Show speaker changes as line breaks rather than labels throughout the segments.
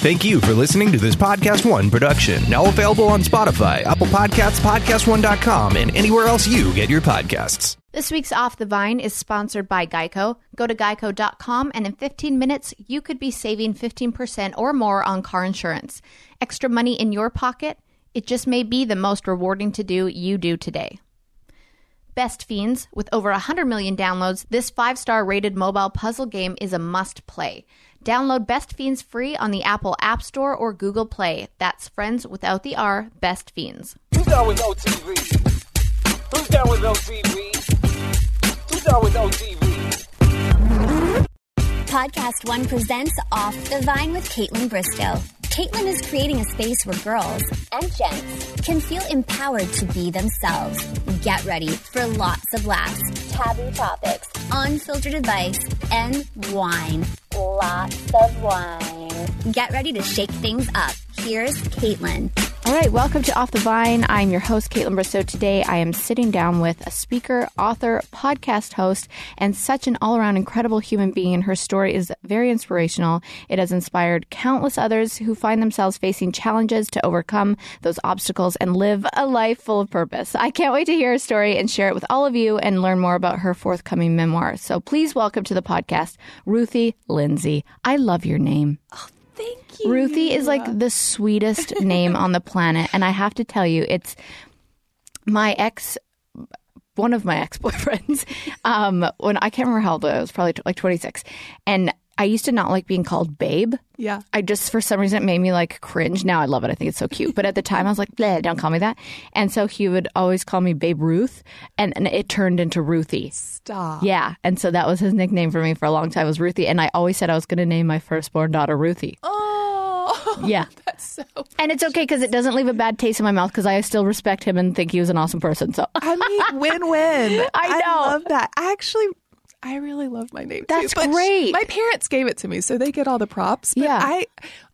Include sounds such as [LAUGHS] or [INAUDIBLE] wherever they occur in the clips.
Thank you for listening to this PodcastOne production. Now available on Spotify, Apple Podcasts, PodcastOne.com, and anywhere else you get your podcasts.
This week's Off the Vine is sponsored by Geico. Go to geico.com and in 15 minutes, you could be saving 15% or more on car insurance. Extra money in your pocket? It just may be the most rewarding to do you do today. Best Fiends, with over 100 million downloads, this five star rated mobile puzzle game is a must play. Download Best Fiends free on the Apple App Store or Google Play. That's friends without the R, Best Fiends.
Who's down with OTV? Who's down with OTV? Who's down with OTV?
PodcastOne presents Off the Vine with Kaitlyn Bristowe. Kaitlyn is creating a space where girls and gents can feel empowered to be themselves. Get ready for lots of laughs, taboo topics, unfiltered advice, and wine. Lots of wine. Get ready to shake things up. Here's Kaitlyn.
All right, welcome to Off the Vine. I'm your host, Kaitlyn Bristowe. Today, I am sitting down with a speaker, author, podcast host, and such an all around incredible human being. Her story is very inspirational. It has inspired countless others who find themselves facing challenges to overcome those obstacles and live a life full of purpose. I can't wait to hear her story and share it with all of you and learn more about her forthcoming memoir. So please welcome to the podcast, Ruthie Lindsey. I love your name.
Oh, Thank you.
Ruthie is like the sweetest name on the planet. And I have to tell you, it's my ex, one of my ex boyfriends, [LAUGHS] um, when I can't remember how old I was, probably t- like 26. And I used to not like being called babe.
Yeah.
I just, for some reason, it made me like cringe. Now I love it. I think it's so cute. But at the time, I was like, Bleh, don't call me that. And so he would always call me Babe Ruth. And, and it turned into Ruthie.
Stop.
Yeah. And so that was his nickname for me for a long time was Ruthie. And I always said I was going to name my firstborn daughter Ruthie.
Oh.
Yeah. [LAUGHS]
That's so.
And it's okay because it doesn't leave a bad taste in my mouth because I still respect him and think he was an awesome person. So
I mean, win-win. [LAUGHS]
I know.
love that. I actually, I really love my name.
That's
too,
great.
My parents gave it to me, so they get all the props. But
Yeah.
I,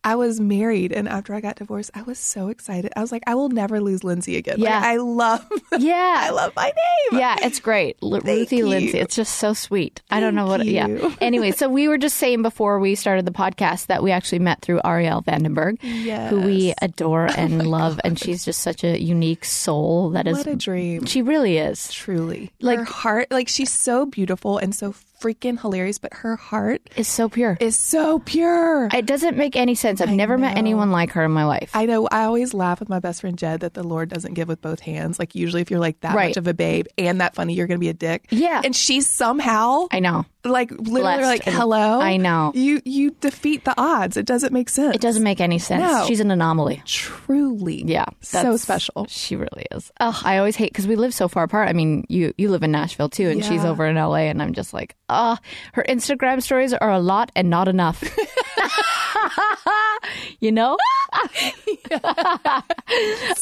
I was married, and after I got divorced, I was so excited. I was like, I will never lose Lindsey again. Like,
Yeah.
I love. [LAUGHS]
yeah,
I love my name.
Yeah, it's great. L- Ruthie
you.
Lindsey. It's just so sweet. I don't know what.
Thank
Yeah. [LAUGHS] Anyway, so we were just saying before we started the podcast that we actually met through Arielle Vandenberg, who we [LAUGHS]
Oh
adore and love, and she's just such a unique soul that is.
What a dream.
She really is.
Truly,
Like-
her heart, like she's so beautiful and so freaking hilarious, but her heart
Is so pure.
is so pure.
It doesn't make any sense. I've never met anyone like her in my life.
I know. I always laugh with my best friend Jed that the Lord doesn't give with both hands. Like usually, if you're like that
Right.
much of a babe and that funny, you're going to be a dick.
Yeah.
And she's somehow
I know.
like literally
Blessed
like, hello.
I know.
You you defeat the odds. It doesn't make sense.
It doesn't make any sense.
No.
She's an anomaly.
Truly.
Yeah,
So special.
She really is. Oh, I always hate because we live so far apart. I mean, you you live in Nashville too, and she's over in LA, and I'm just like, oh, her Instagram stories are a lot and not enough. [LAUGHS] [LAUGHS] you know. [LAUGHS]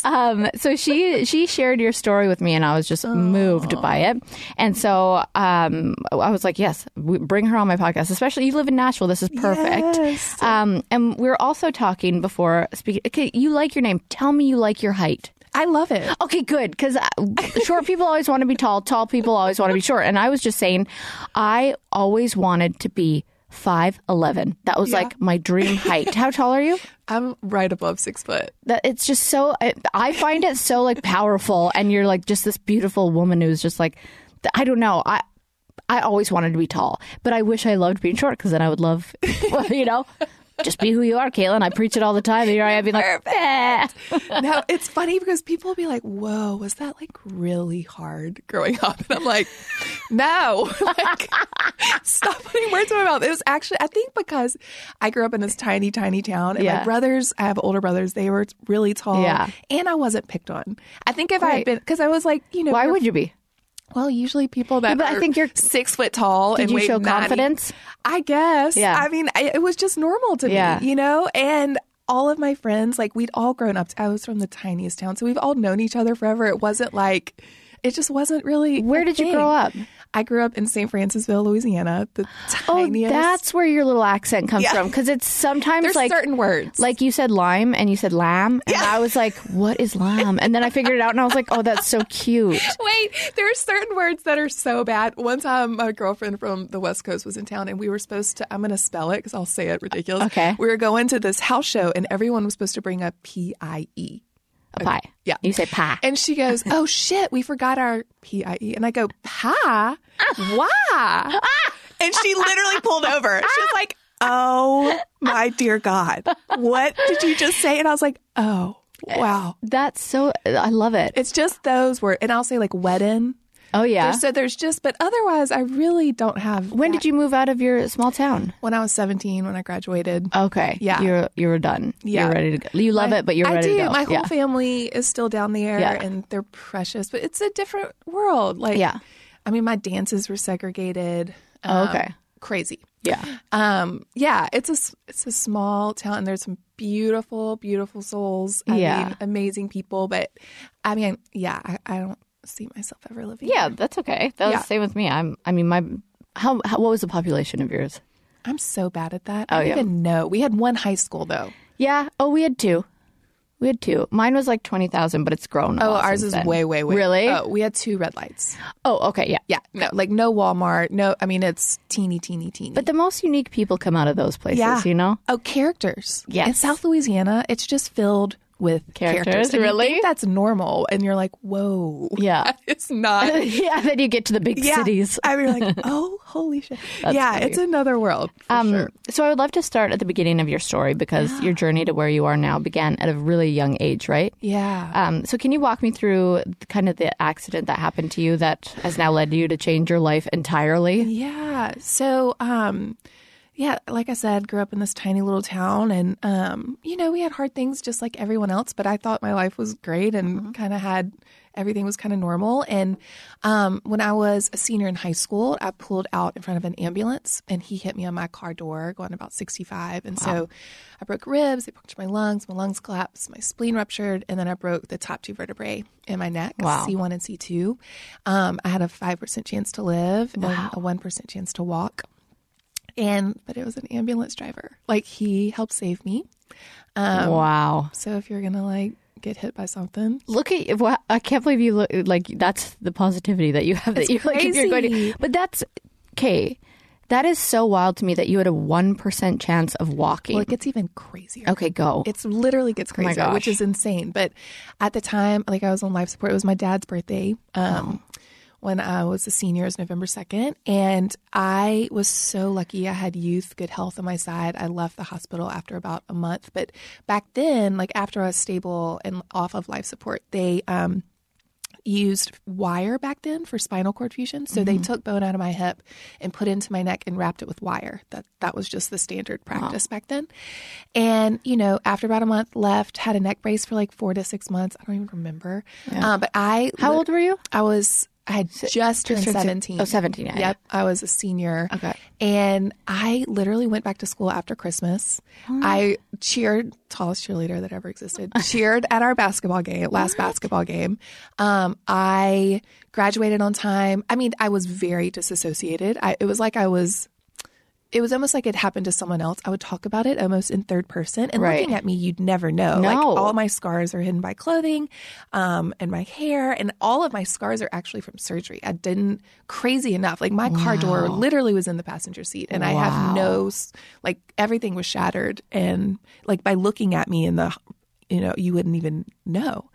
um, so she she shared your story with me, and I was just moved by it. And so um, I was like, yes, bring her on my podcast. Especially you live in Nashville. This is perfect.
Yes.
Um, and we are also talking before speaking. Okay, you like your name. Tell me you like your height.
I love it.
Okay, good. Because uh, short people always want to be tall. Tall people always want to be short. And I was just saying, I always wanted to be five eleven. That was like my dream height. How tall are you? [LAUGHS]
I'm right above six foot.
That it's just so. I, I find it so like powerful, and you're like just this beautiful woman who's just like, I don't know. I I always wanted to be tall, but I wish I loved being short because then I would love, well, [LAUGHS] you know. Just be who you are, Kaitlyn. I preach it all the time. And here I am being like, eh.
no, it's funny because people will be like, "Whoa, was that like really hard growing up?" And I'm like, "No, [LAUGHS] like, stop putting words in my mouth." It was actually, I think, because I grew up in this tiny, tiny town, and
Yeah.
my brothers, I have older brothers, they were really tall,
Yeah.
and I wasn't picked on. I think if I had been, because I was like, you know,
Why would you be?
Well, usually people that
but I think you're-
six foot tall
Did
and
you show
90
confidence?
I guess.
Yeah.
I mean, I, it was just normal to
Yeah.
me, you know? And all of my friends, like, we'd all grown up. I was from the tiniest town. So we've all known each other forever. It wasn't like, it just wasn't really.
Where did you grow up?
I grew up in St. Francisville, Louisiana, the
Oh, that's where your little accent comes
Yeah.
from. Because it's sometimes
There's
like
certain words.
like you said lime and you said lamb, and I was like, "What is lamb?" And then I figured it out, and I was like, "Oh, that's so cute." [LAUGHS]
Wait, there are certain words that are so bad. One time, my girlfriend from the West Coast was in town, and we were supposed to. I'm going to spell it because I'll say it ridiculous.
Okay.
We were going to this house show, and everyone was supposed to bring a P I E.
Pie.
Yeah.
You say pie.
And she goes, [LAUGHS] "Oh shit, we forgot our P I E." And I go, "Pa, why?" [LAUGHS] And she literally pulled over. She was like, "Oh my dear God, what did you just say?" And I was like, "Oh, wow."
That's so. I love it.
It's just those words, and I'll say like wedding.
Oh yeah.
So there's just, but otherwise, I really don't have.
when
that.
did you move out of your small town?
When I was 17, when I graduated.
Okay.
Yeah.
You're you were done.
Yeah.
You're ready to go. You love
My-
it, but you're
I
ready
do.
to go. I do.
My whole
yeah.
family is still down there,
Yeah.
and they're precious. But it's a different world. Like,
Yeah.
I mean, my dances were segregated.
Oh,
Um,
okay.
Crazy.
Yeah.
Um, yeah, it's a it's a small town. and There's some beautiful, beautiful souls. I
Yeah.
mean, amazing people. But I mean, yeah, I, I don't see myself ever living.
Yeah, that's okay. That was
Yeah.
the same with me. I'm. I mean, my. How, how what was the population of yours?
I'm so bad at that.
Oh,
I don't
yeah.
even know. We had one high school though.
Yeah. Oh, we had two. We had two. Mine was like twenty thousand, but it's grown.
Oh, ours is
then.
way, way, way.
Really?
Oh, we had two red lights.
Oh, okay. Yeah.
Yeah, no, like no Walmart. No, I mean it's teeny, teeny, teeny.
But the most unique people come out of those places.
yeah,
You know.
Oh, characters.
Yes.
In South Louisiana, it's just filled with
Characters,
characters. And
really?
think that's normal, and you're like, whoa.
Yeah. [LAUGHS]
it's not. [LAUGHS]
yeah. Then you get to the big
yeah.
cities.
I mean, you're like, [LAUGHS] oh, holy shit. yeah,
funny.
it's another world. For
Um,
sure.
So I would love to start at the beginning of your story because your journey to where you are now began at a really young age, right?
Yeah.
Um, so can you walk me through kind of the accident that happened to you that has now led you to change your life entirely?
Yeah. So, um, yeah, like I said, grew up in this tiny little town, and um, you know, we had hard things just like everyone else. But I thought my life was great, and kind of had everything was kind of normal. And um, when I was a senior in high school, I pulled out in front of an ambulance, and he hit me on my car door, going about sixty-five, and so I broke ribs, they punctured my lungs, my lungs collapsed, my spleen ruptured, and then I broke the top two vertebrae in my neck,
Wow.
C1 and C2. Um, I had a 5% chance to live and a 1% chance to walk. And, but it was an ambulance driver. Like he helped save me. Um,
wow.
So if you're going to like get hit by something,
Look at what I can't believe you look like that's the positivity that you have that you like if you're going to but that's okay. That is so wild to me that you had a one percent chance of walking.
well, it gets even crazier.
okay, go.
It's literally gets
Oh
which is insane. But at the time, like I was on life support. It was my dad's birthday. Um, When I was a senior, it was November 2nd. And I was so lucky. I had youth, good health on my side. I left the hospital after about a month. But back then, like after I was stable and off of life support, they um, used wire back then for spinal cord fusion. So they took bone out of my hip and put it into my neck and wrapped it with wire. That that was just the standard practice back then. And you know, after about a month, left had a neck brace for like four to six months. I don't even remember. Uh, but I
How old were you?
I was. I had just turned
turned
17.
oh, 17, yeah,
Yep. I was a senior.
Okay.
And I literally went back to school after Christmas. I cheered, tallest cheerleader that ever existed, [LAUGHS] cheered at our basketball game, last basketball game. Um, I graduated on time. I mean, I was very disassociated. I, it was like I was, it was almost like it happened to someone else. I would talk about it almost in third person. And
Right.
looking at me, you'd never know. Like
No.
all my scars are hidden by clothing um, and my hair. And all of my scars are actually from surgery. I didn't, crazy enough, like my car door literally was in the passenger seat. And I have no, like everything was shattered. And like by looking at me in the, you know, you wouldn't even know.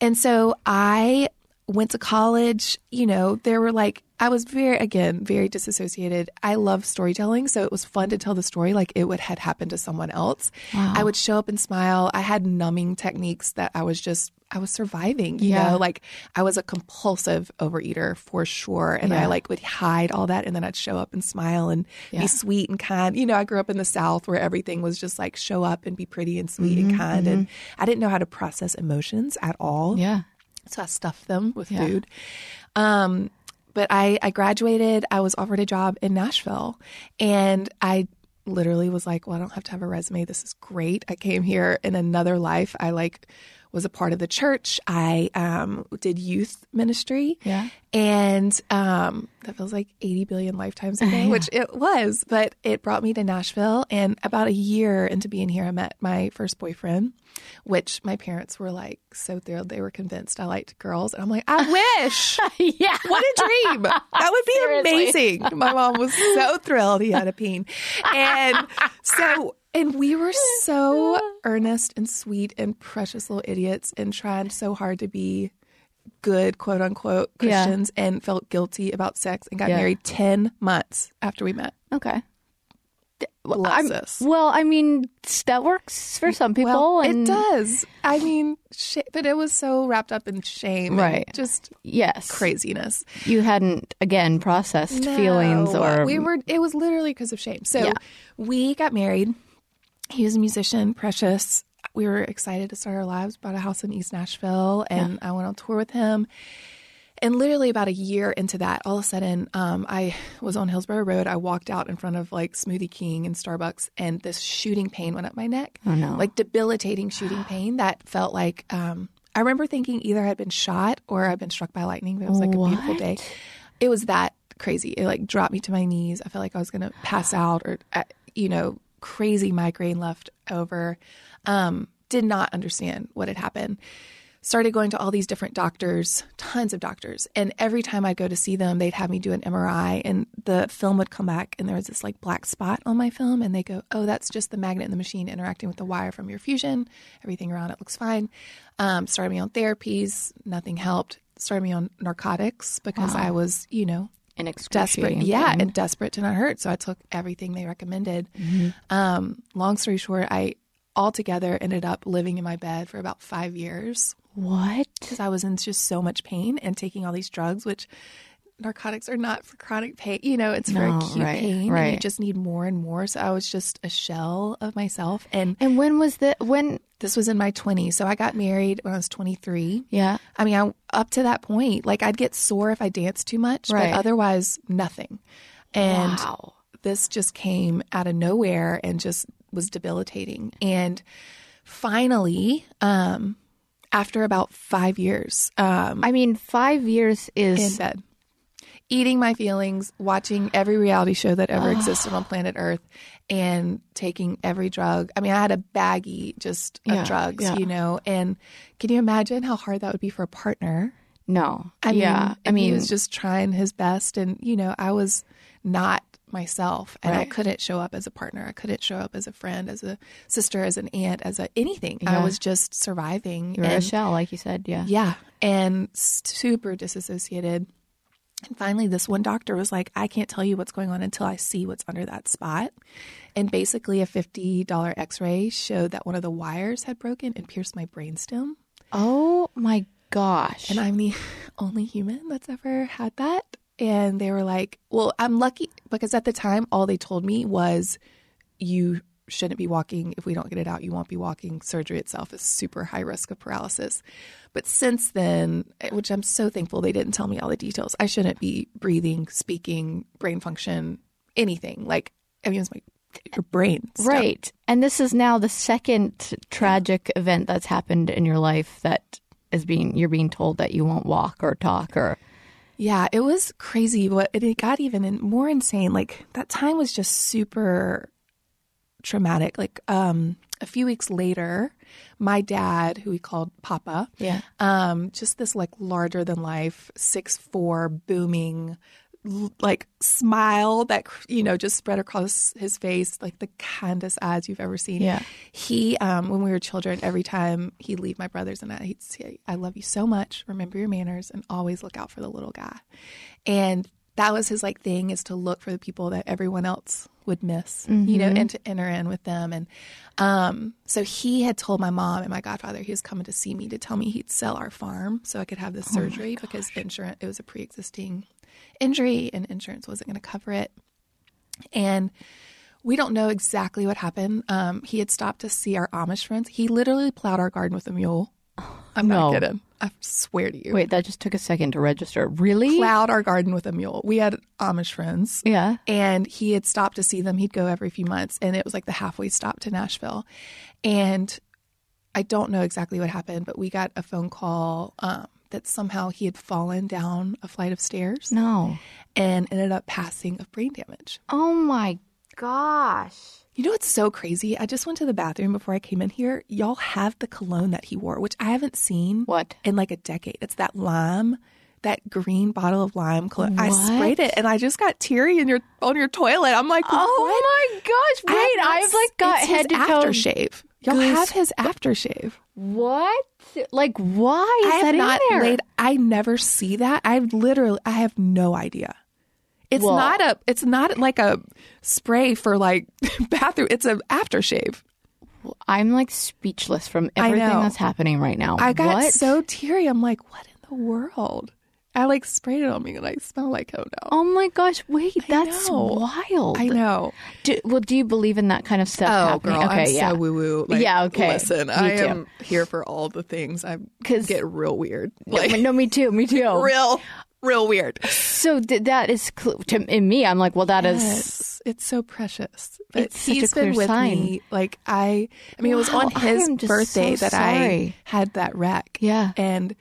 And so I went to college, you know, there were like, I was very, again, very disassociated. I love storytelling. So it was fun to tell the story like it would had happened to someone else. I would show up and smile. I had numbing techniques that I was just, I was surviving, you
Yeah.
know, like I was a compulsive overeater for sure. And I like would hide all that and then I'd show up and smile and
Yeah.
be sweet and kind. You know, I grew up in the South where everything was just like show up and be pretty and sweet and mm-hmm, kind. And mm-hmm. I didn't know how to process emotions at all.
Yeah.
So I stuffed them with
Yeah.
food. Um, but I, I graduated. I was offered a job in Nashville, and I literally was like, "Well, I don't have to have a resume. This is great. I came here in another life. I like was a part of the church. I um, did youth ministry.
Yeah.
And um, that feels like 80 billion lifetimes ago, [LAUGHS] which it was, but it brought me to Nashville. And about a year into being here, I met my first boyfriend, which my parents were like so thrilled. They were convinced I liked girls. And I'm like, I wish. [LAUGHS]
yeah.
What a dream. That would be [LAUGHS]
Seriously.
amazing. My mom was so thrilled he had a peen. And so, and we were [LAUGHS] so earnest and sweet and precious little idiots and trying so hard to be good, quote unquote,
Yeah.
Christians and felt guilty about sex and got
Yeah.
married 10 months after we met.
Okay. Well,
Bless.
Well, I mean, that works for some people.
well,
and
it does. I mean, sh- but it was so wrapped up in shame, and
Right.
Just
Yes.
craziness.
You hadn't again processed feelings or
we were it was literally because of shame so
Yeah.
we got married he was a musician precious. We were excited to start our lives bought a house in east nashville and i went on tour with him. And literally about a year into that all of a sudden um, i was on hillsboro road. I walked out in front of like smoothie king and starbucks and this shooting pain went up my neck.
Oh, no.
like debilitating shooting [GASPS] pain that felt like um, i remember thinking either i'd been shot or i'd been struck by lightning but it was like a beautiful day. It was that crazy. It like dropped me to my knees. I felt like I was going to pass out or, uh, you know, crazy migraine left over. Um, did not understand what had happened. Started going to all these different doctors, tons of doctors. And every time I'd go to see them, they'd have me do an MRI and the film would come back and there was this like black spot on my film. And they go, Oh, that's just the magnet in the machine interacting with the wire from your fusion. Everything around it looks fine. Um, started me on therapies. Nothing helped. Started me on narcotics because I was, you know,
in
desperate.
excruciating
Yeah,
pain.
and desperate to not hurt. So I took everything they recommended.
Mm-hmm.
Um, long story short, I altogether ended up living in my bed for about five years
what?
because I was in just so much pain and taking all these drugs, which narcotics are not for chronic pain. You know, it's for
No,
acute
right,
pain. And you just need more and more. So I was just a shell of myself. And
And when was the when?
this was in my 20s. So I got married when I was 23.
Yeah.
I mean, I, up to that point, like I'd get sore if I danced too much,
Right.
but otherwise, nothing. And
Wow.
this just came out of nowhere and just was debilitating. And finally, um, after about five years um,
I mean, five years is in
bed, eating my feelings, watching every reality show that ever ah. existed on planet Earth, and taking every drug. I mean, I had a baggie just of
Yeah,
drugs,
yeah.
you know. And can you imagine how hard that would be for a partner?
no.
I
yeah.
mean,
I mean,
he was just trying his best, and you know, I was not myself, and I couldn't show up as a partner. I couldn't show up as a friend, as a sister, as an aunt, as a anything. I was just surviving.
you were a shell, like you said. Yeah.
yeah, and super disassociated. And finally, this one doctor was like, I can't tell you what's going on until I see what's under that spot. And basically, a $50 x ray showed that one of the wires had broken and pierced my brainstem.
Oh my gosh.
And I'm the [LAUGHS] only human that's ever had that. And they were like, Well, I'm lucky because at the time, all they told me was, You shouldn't be walking. If we don't get it out, you won't be walking. Surgery itself is super high risk of paralysis. But since then, eh, which I'm so thankful they didn't tell me all the details, I shouldn't be breathing, speaking, brain function, anything. Like, I mean, it's my your brain. stuff.
Right. And this is now the second tragic event that's happened in your life that is being you're being told that you won't walk or talk or
Yeah, it was crazy. But it got even more insane. Like that time was just super traumatic. Like um, a few weeks later, my dad, who we called Papa,
Yeah.
um, just this like larger than life, six four, booming, l- like smile that you know just spread across his face, like the kindest eyes you've ever seen.
Yeah.
He, um, when we were children, every time he'd leave my brothers and I, he'd say, "I love you so much. Remember your manners, and always look out for the little guy." And that was his like thing is to look for the people that everyone else would miss, you know, and to enter in with them. And um, so he had told my mom and my godfather he was coming to see me to tell me he'd sell our farm so I could have this surgery because insurance it was a pre-existing injury and insurance wasn't going to cover it. And we don't know exactly what happened. Um, he had stopped to see our Amish friends. He literally plowed our garden with a mule. I'm
No.
not kidding. I swear to you.
Wait, that just took a second to register. Really?
Plowed our garden with a mule. We had Amish friends.
Yeah.
And he had stopped to see them. He'd go every few months. And it was like the halfway stop to Nashville. And I don't know exactly what happened, but we got a phone call um, that somehow he had fallen down a flight of stairs
No.
and ended up passing of brain damage.
Oh my gosh.
You know what's so crazy? I just went to the bathroom before I came in here. Y'all have the cologne that he wore, which I haven't seen
What?
in like a decade. It's that lime, that green bottle of lime cologne. I sprayed it and I just got teary in your on your toilet. I'm like, oh what?
Oh my gosh. Wait,
not
I've like got head to toe.
aftershave. Y'all
goose-
have his aftershave.
What? Like, why is
I
that
have
in
not
there?
laid. I never see that. I literally. I have no idea. It's
Well-
not a. It's not like a spray for like [LAUGHS] bathroom. It's an aftershave.
I'm like speechless from everything that's happening right now.
I got
what?
so teary. I'm like, what in the world? I like sprayed it on me and I smell like oh no.
Oh my gosh! Wait, that's
know.
wild.
I know.
Do, well, do you believe in that kind of stuff?
Oh,
happening?
girl,
okay,
I'm
yeah.
so woo woo.
Yeah, okay.
Listen,
Me
I
too.
am here for all the things. I get real weird.
No,
Like
no, me too. Me [LAUGHS] too.
real, real weird.
So th- that is cl- to in me. I'm like, well, that is
Yes, it's so precious. But
It's such a
he's been
clear
with
sign.
me. Like I, I mean, it was on his birthday
so
that I had that wreck.
Yeah.
and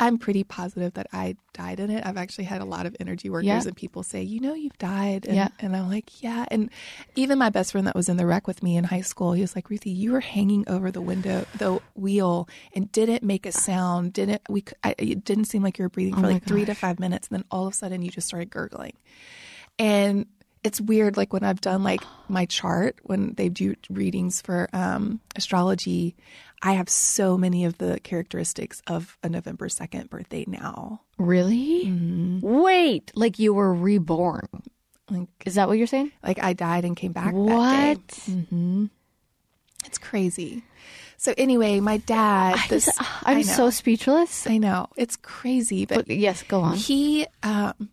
I'm pretty positive that I died in it. I've actually had a lot of energy workers
Yeah.
and people say, you know, you've died. And,
Yeah.
and I'm like, yeah. And even my best friend that was in the wreck with me in high school, he was like, Ruthie, you were hanging over the window, the wheel, and didn't make a sound. Didn't we? I, it didn't seem like you were breathing for
Oh my
like three to five minutes, and then all of a sudden you just started gurgling. And it's weird, like when I've done like my chart, when they do readings for um, astrology, I have so many of the characteristics of a November 2nd birthday now.
really.
Mm-hmm.
Wait, like you were reborn.
Like,
Is that what you're saying?
like I died and came back
What?
day. It's crazy. So anyway, my dad, this,
I'm
I know,
so speechless.
I know it's crazy, but
But yes, go on.
he um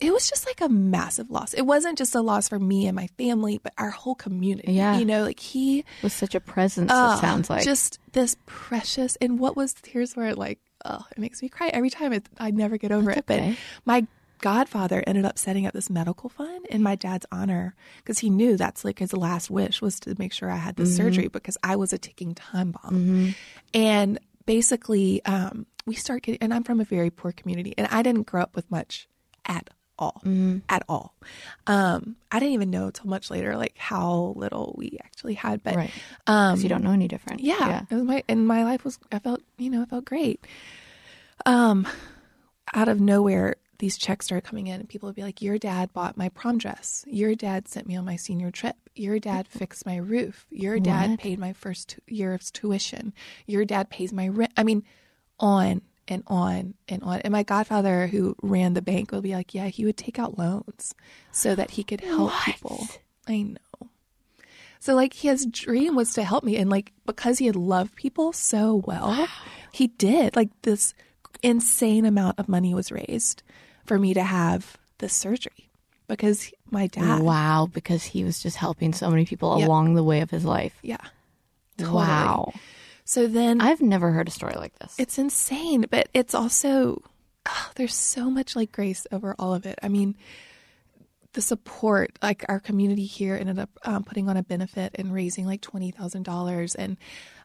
it was just like a massive loss. It wasn't just a loss for me and my family but our whole community
Yeah.
you know like he
was such a presence.
uh,
it sounds like.
just this precious and what was here's where it like oh it makes me cry every time it, i never get over it but my godfather ended up setting up this medical fund in my dad's honor because he knew that's like his last wish was to make sure i had the surgery because i was a ticking time bomb. And basically um, we start getting and i'm from a very poor community and i didn't grow up with much at all at all um, i didn't even know till much later like how little we actually had but
right.
um,
you don't know any different.
yeah, It was my and my life was I felt you know I felt great. Um, out of nowhere, these checks started coming in, and people would be like, "Your dad bought my prom dress. Your dad sent me on my senior trip. Your dad [LAUGHS] fixed my roof. Your dad
What?
paid my first year of tuition. Your dad pays my rent." I mean, on and on and on. And my godfather, who ran the bank, would be like, "Yeah, he would take out loans so that he could help people." I know. So like his dream was to help me and like because he had loved people so well, he did. Like this insane amount of money was raised for me to have this surgery because my dad
Wow, because he was just helping so many people
Yeah.
along the way of his life.
Yeah. Totally.
Wow.
So then
I've never heard a story like this.
it's insane, but it's also ah, there's so much like grace over all of it. I mean, the support, like our community here ended up um, putting on a benefit and raising like twenty thousand dollars, and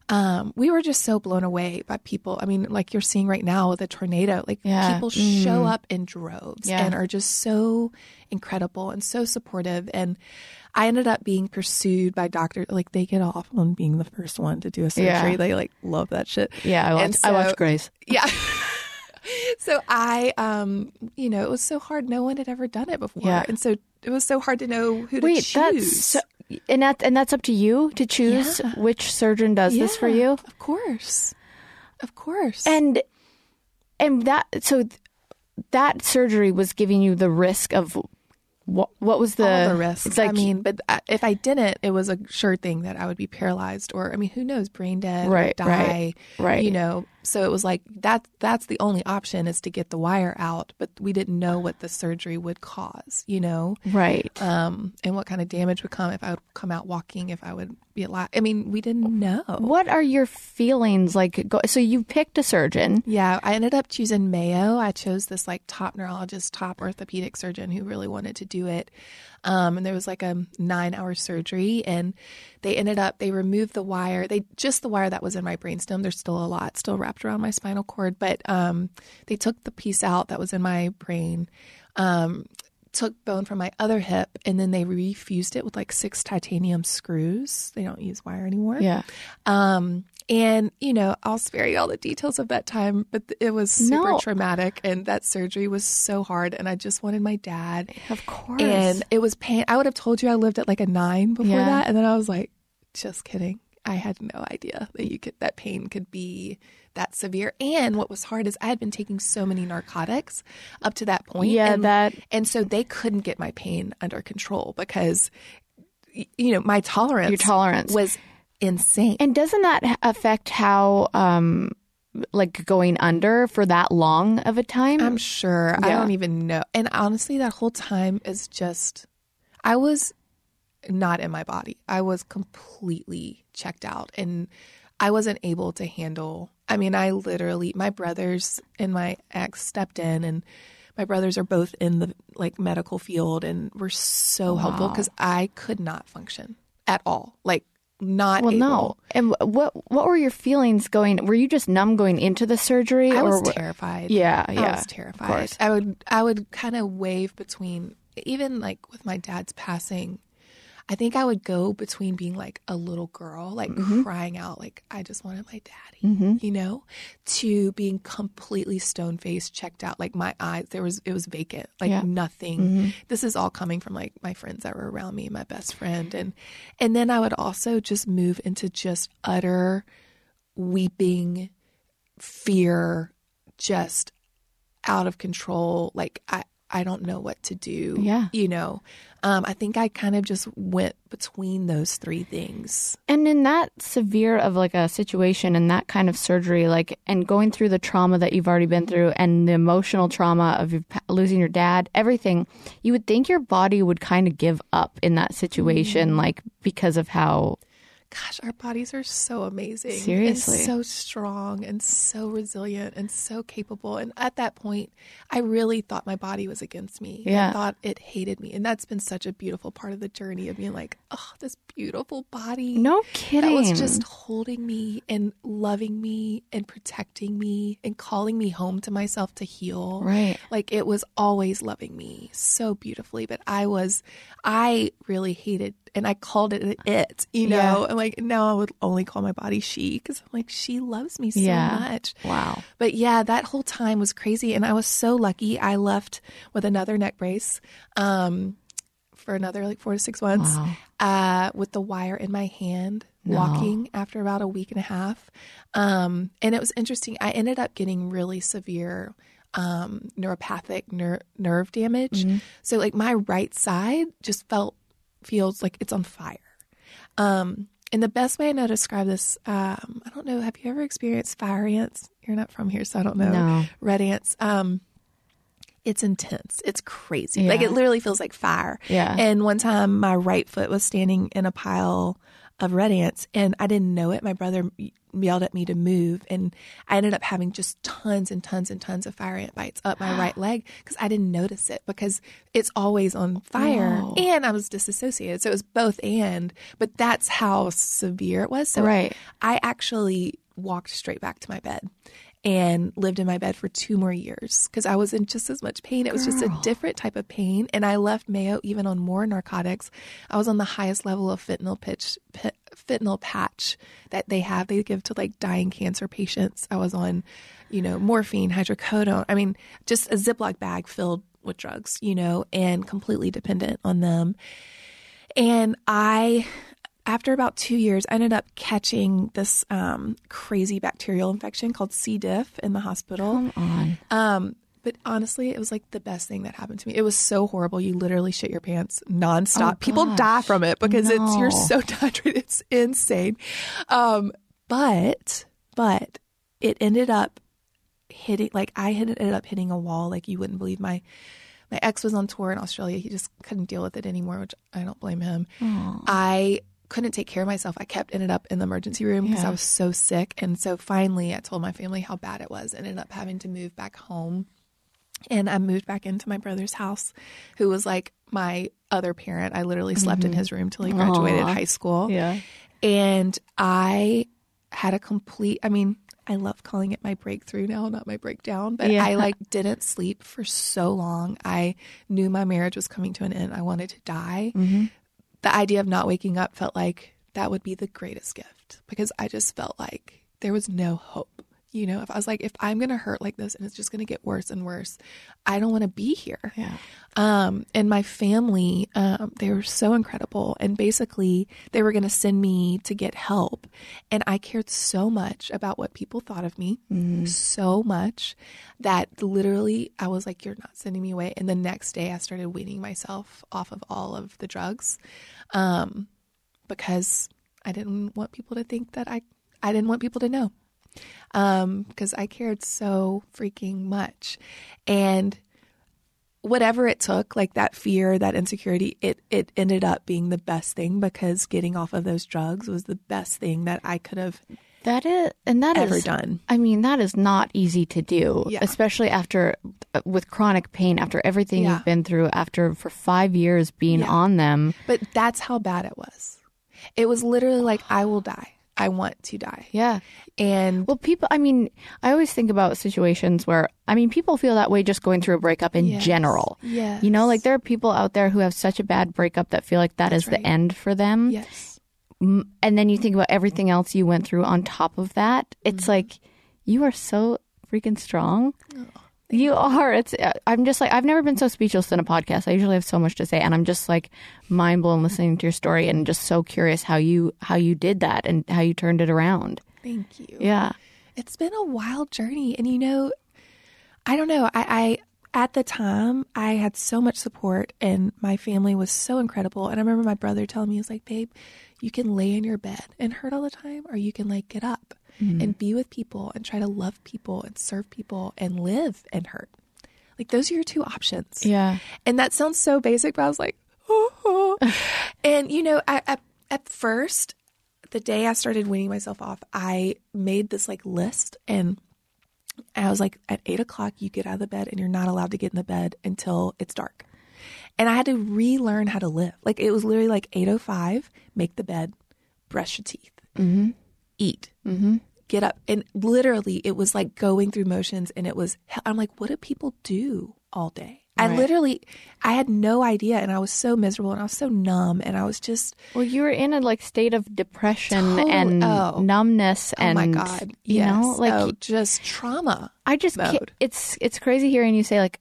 um, we were just so blown away by people. I mean, like you're seeing right now with a tornado, like
Yeah.
people show up in droves
Yeah.
and are just so incredible and so supportive. And I ended up being pursued by doctors. Like they get off on being the first one to do a surgery.
Yeah.
They like love that shit.
yeah, I watched, I watched Grey's. [LAUGHS]
yeah. so I, um, you know, it was so hard. No one had ever done it before,
Yeah.
and so it was so hard to know who
Wait,
to choose.
so, and that and that's up to you to choose
Yeah.
which surgeon does this for you.
Of course, of course.
And and that so th- that surgery was giving you the risk of what what was the,
all the risks.
It's like
I mean, but uh, if I didn't, it was a sure thing that I would be paralyzed, or I mean, who knows, brain dead,
Right,
die,
right, right.
You know, So it was like that that's the only option is to get the wire out, but we didn't know what the surgery would cause, you know.
Right.
Um and what kind of damage would come if I would come out walking, if I would be alive. I mean, we didn't know.
What are your feelings like? Go, so you picked a surgeon.
Yeah, I ended up choosing Mayo. I chose this like top neurologist, top orthopedic surgeon who really wanted to do it. Um, and there was like a nine hour surgery, and they ended up they removed the wire. They just the wire that was in my brainstem. There's still a lot still wrapped around my spinal cord, but um, they took the piece out that was in my brain. Um, took bone from my other hip and then they refused it with like six titanium screws. They don't use wire anymore.
Yeah.
Um, and you know, I'll spare you all the details of that time, but it was super
No.
traumatic, and that surgery was so hard. And I just wanted my dad,
Of course.
and it was pain. I would have told you I lived at like a nine before
Yeah.
that, and then I was like, just kidding. I had no idea that you could that pain could be that severe. And what was hard is I had been taking so many narcotics up to that point.
Yeah,
and,
that-
and so they couldn't get my pain under control because you know my tolerance
Your tolerance.
was insane.
And doesn't that affect how, um, like going under for that long of a time?
I'm sure. I don't even know. And honestly, that whole time is just, I was not in my body. I was completely checked out and I wasn't able to handle. I mean, I literally, my brothers and my ex stepped in and my brothers are both in the like medical field and were so helpful because I could not function at all. Like, not
well,
able.
no. And what what were your feelings going? Were you just numb going into the surgery?
I
or
was terrified.
Yeah,
I
yeah,
i
was
terrified. I would I would kind of wave between even like with my dad's passing. I think I would go between being like a little girl, like
Mm-hmm.
crying out, like I just wanted my daddy, you know, to being completely stone faced, checked out, like my eyes. There was it was vacant, like
Yeah. Mm-hmm.
nothing. This is all coming from like my friends that were around me, my best friend, and and then I would also just move into just utter weeping, fear, just out of control. Like I, I don't know what to do.
Yeah.
You know, um, I think I kind of just went between those three things.
And in that severe of like a situation and that kind of surgery, like, and going through the trauma that you've already been through and the emotional trauma of your, losing your dad, everything, you would think your body would kind of give up in that situation, like, because of how,
Gosh, our bodies are so amazing.
Seriously.
And so strong and so resilient and so capable. And at that point, I really thought my body was against me.
Yeah.
I thought it hated me. And that's been such a beautiful part of the journey of being like, oh, this beautiful body.
no
that
kidding.
was just holding me and loving me and protecting me and calling me home to myself to heal.
Right.
Like it was always loving me so beautifully. But I was, I really hated, and I called it it, you know?
Yeah.
And like now I would only call my body she because I'm like, she loves me so
Yeah.
much.
Wow.
But yeah, that whole time was crazy. And I was so lucky. I left with another neck brace um, for another like four to six months
Wow.
uh, with the wire in my hand, walking after about a week and a half. Um, and it was interesting. I ended up getting really severe um, neuropathic ner- nerve damage. So, like, my right side just felt, feels like it's on fire. Um, and the best way I know to describe this, um, I don't know, have you ever experienced fire ants? You're not from here, so I don't know.
No.
Red ants. Um, it's intense. It's crazy. Like it literally feels like fire.
Yeah.
And one time my right foot was standing in a pile of red ants and I didn't know it. My brother yelled at me to move and I ended up having just tons and tons and tons of fire ant bites up my right [GASPS] leg because I didn't notice it because it's always on fire and I was disassociated. So it was both and, but that's how severe it was. So
Right.
I actually walked straight back to my bed and lived in my bed for two more years because I was in just as much pain. It was just a different type of pain. And I left Mayo even on more narcotics. I was on the highest level of fentanyl pitch, pi- fentanyl patch that they have. They give to like dying cancer patients. I was on, you know, morphine, hydrocodone. I mean, just a Ziploc bag filled with drugs, you know, and completely dependent on them. And I, after about two years, I ended up catching this um, crazy bacterial infection called C. diff in the hospital.
Come on.
Um, but honestly, it was like the best thing that happened to me. It was so horrible. You literally shit your pants nonstop.
Oh,
People
gosh.
die from it because it's you're so [LAUGHS] dehydrated. It's insane. Um, but but it ended up hitting like I had ended up hitting a wall like you wouldn't believe. My my ex was on tour in Australia. He just couldn't deal with it anymore, which I don't blame him. I couldn't take care of myself. I kept ended up in the emergency room because I was so sick. And so finally I told my family how bad it was and ended up having to move back home. And I moved back into my brother's house, who was like my other parent. I literally slept in mm-hmm. his room till he graduated high school.
Yeah.
And I had a complete, I mean, I love calling it my breakthrough now, not my breakdown, but
Yeah.
I like didn't sleep for so long. I knew my marriage was coming to an end. I wanted to die. Mm-hmm. The idea of not waking up felt like that would be the greatest gift because I just felt like there was no hope. You know, if I was like, if I'm going to hurt like this and it's just going to get worse and worse, I don't want to be here.
Yeah.
Um, and my family, um, they were so incredible. And basically, they were going to send me to get help. And I cared so much about what people thought of me, so much that literally I was like, you're not sending me away. And the next day, I started weaning myself off of all of the drugs um, because I didn't want people to think that I, I didn't want people to know um, because I cared so freaking much. And whatever it took, like that fear, that insecurity, it it ended up being the best thing because getting off of those drugs was the best thing that I could have
That is, and that
ever done.
I mean, that is not easy to do,
Yeah.
especially after uh, with chronic pain, after everything
Yeah.
you've been through, after for five years being
Yeah.
on them.
But that's how bad it was. It was literally like I will die. I want to die.
Yeah.
And
Well, people, I mean, I always think about situations where, I mean, people feel that way just going through a breakup in
Yes.
general.
Yeah.
You know, like there are people out there who have such a bad breakup that feel like that is
That's
the
right.
end for them.
yes.
And then you think about everything else you went through on top of that. It's
Mm-hmm.
like, you are so freaking strong.
Oh,
You are. It's. uh, I'm just like I've never been so speechless in a podcast. I usually have so much to say, and I'm just like mind blown listening to your story, and just so curious how you how you did that and how you turned it around.
Thank you.
Yeah.
it's been a wild journey and you know i don't know I, I at the time i had so much support and my family was so incredible and i remember my brother telling me he was like babe you can lay in your bed and hurt all the time or you can like get up Mm-hmm. and be with people and try to love people and serve people and live and hurt like those are your two options
Yeah.
and that sounds so basic, but I was like, oh. [LAUGHS] and you know, I, at, at first, the day I started weaning myself off, I made this like list and I was like, at eight o'clock, you get out of the bed and you're not allowed to get in the bed until it's dark. And I had to relearn how to live. Like it was literally like 8.05, make the bed, brush your teeth, mm-hmm. eat, mm-hmm. Get up. And literally it was like going through motions and it was, I'm like, what do people do all day? I literally, I had no idea and I was so miserable and I was so numb and I was just,
Well, you were in a like state of depression and
oh.
numbness,
oh
and
my God.
you
yes.
know, like
oh, just trauma.
I just it's it's crazy hearing you say like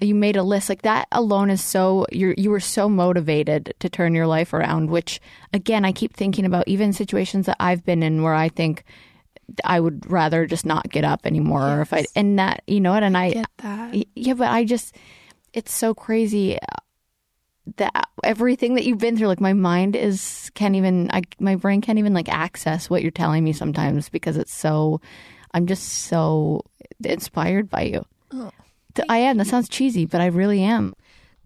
you made a list like that alone is so you you were so motivated to turn your life around. Which again, I keep thinking about even situations that I've been in where I think I would rather just not get up anymore, or if I and that you know what, and I
Get that.
Yeah, but I just, it's so crazy uh, that everything that you've been through, like my mind is, can't even, I, my brain can't even like access what you're telling me sometimes because it's so, I'm just so inspired by you. Th- I am. That sounds cheesy, but I really am.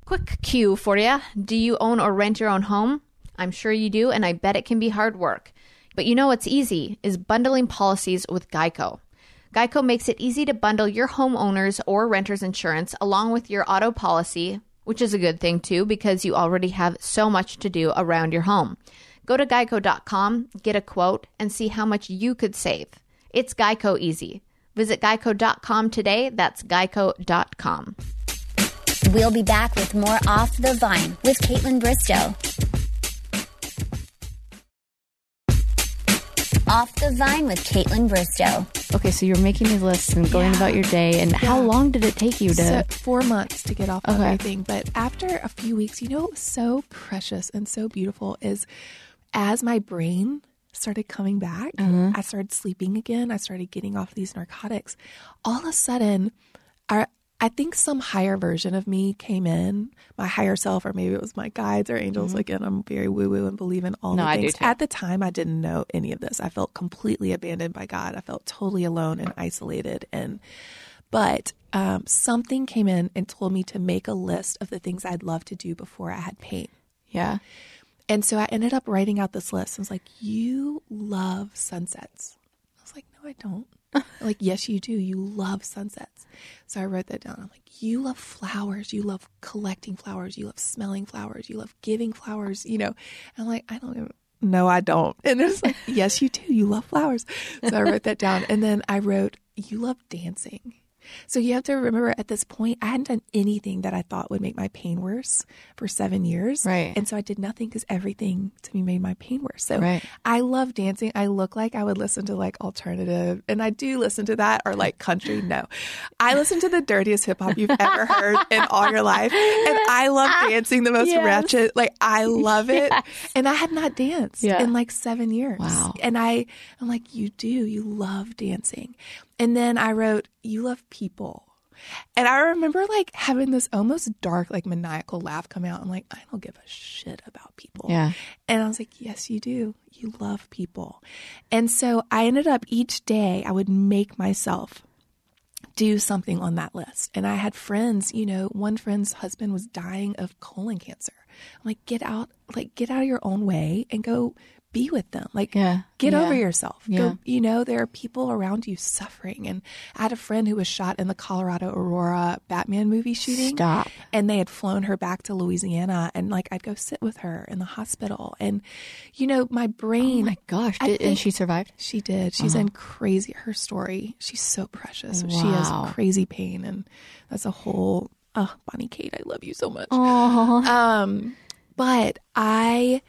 Quick cue for you. Do you own or rent your own home? I'm sure you do, and I bet it can be hard work. But you know what's easy is bundling policies with Geico. Geico makes it easy to bundle your homeowners or renters insurance along with your auto policy, which is a good thing too because you already have so much to do around your home. Go to geico.com, get a quote, and see how much you could save. It's Geico easy. Visit geico.com today. That's geico.com.
We'll be back with more Off the Vine with Kaitlyn Bristowe. Off the Vine with Kaitlyn Bristowe.
Okay, so you're making these lists and going about your day, and how long did it take you to?
So, four months to get off
Okay.
everything. But after a few weeks, you know what was so precious and so beautiful is as my brain started coming back,
Uh-huh.
I started sleeping again. I started getting off these narcotics. All of a sudden, I, I think some higher version of me came in, my higher self, or maybe it was my guides or angels. Again, I'm very woo woo and believe in all
Mm-hmm. No,
the things. At the time, I didn't know any of this. I felt completely abandoned by God. I felt totally alone and isolated. And but um, something came in and told me to make a list of the things I'd love to do before I had pain.
Yeah.
And so I ended up writing out this list. I was like, You love sunsets. I was like, No, I don't. [LAUGHS] like, yes, you do. You love sunsets. So I wrote that down. I'm like, You love flowers. You love collecting flowers. You love smelling flowers. You love giving flowers. You know, and I'm like, I don't even. No, I don't. And it's like, [LAUGHS] yes, you do. You love flowers. So I wrote that down. And then I wrote, You love dancing. So you have to remember at this point, I hadn't done anything that I thought would make my pain worse for seven years.
Right.
And so I did nothing because everything to me made my pain worse. So
Right.
I love dancing. I look like I would listen to like alternative, and I do listen to that or like country. No, I listen to the dirtiest hip hop you've ever heard in all your life, and I love dancing the most
Yes.
ratchet. Like I love it, and I had not danced
Yeah.
in like seven years.
Wow.
And I, I'm like, you do, you love dancing. And then I wrote, you love people. And I remember like having this almost dark, like maniacal laugh come out. I'm like, I don't give a shit about people.
Yeah.
And I was like, yes, you do. You love people. And so I ended up each day, I would make myself do something on that list. And I had friends, you know, one friend's husband was dying of colon cancer. I'm like, get out, like, get out of your own way and go be with them. Like,
Yeah.
get
Yeah.
over yourself.
Yeah.
Go, you know, there are people around you suffering. And I had a friend who was shot in the Colorado Aurora Batman movie shooting.
Stop.
And they had flown her back to Louisiana. And like, I'd go sit with her in the hospital. And, you know, my brain.
Oh my gosh. Did, and she survived?
she did. She's in crazy. Her story. She's so precious. She has crazy pain, and that's a whole. Oh, Bonnie Kate, I love you so much.
Oh.
Um, but I,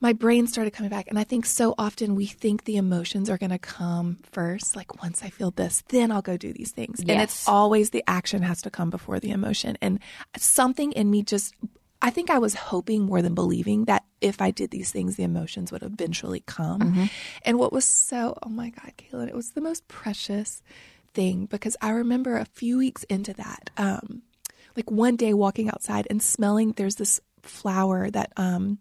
my brain started coming back, and I think so often we think the emotions are going to come first. Like once I feel this, then I'll go do these things, and it's always the action has to come before the emotion. And something in me just. I think I was hoping more than believing that if I did these things, the emotions would eventually come. And what was so, oh my God, Kaitlyn, it was the most precious thing because I remember a few weeks into that, um, like one day walking outside and smelling, there's this flower that, um,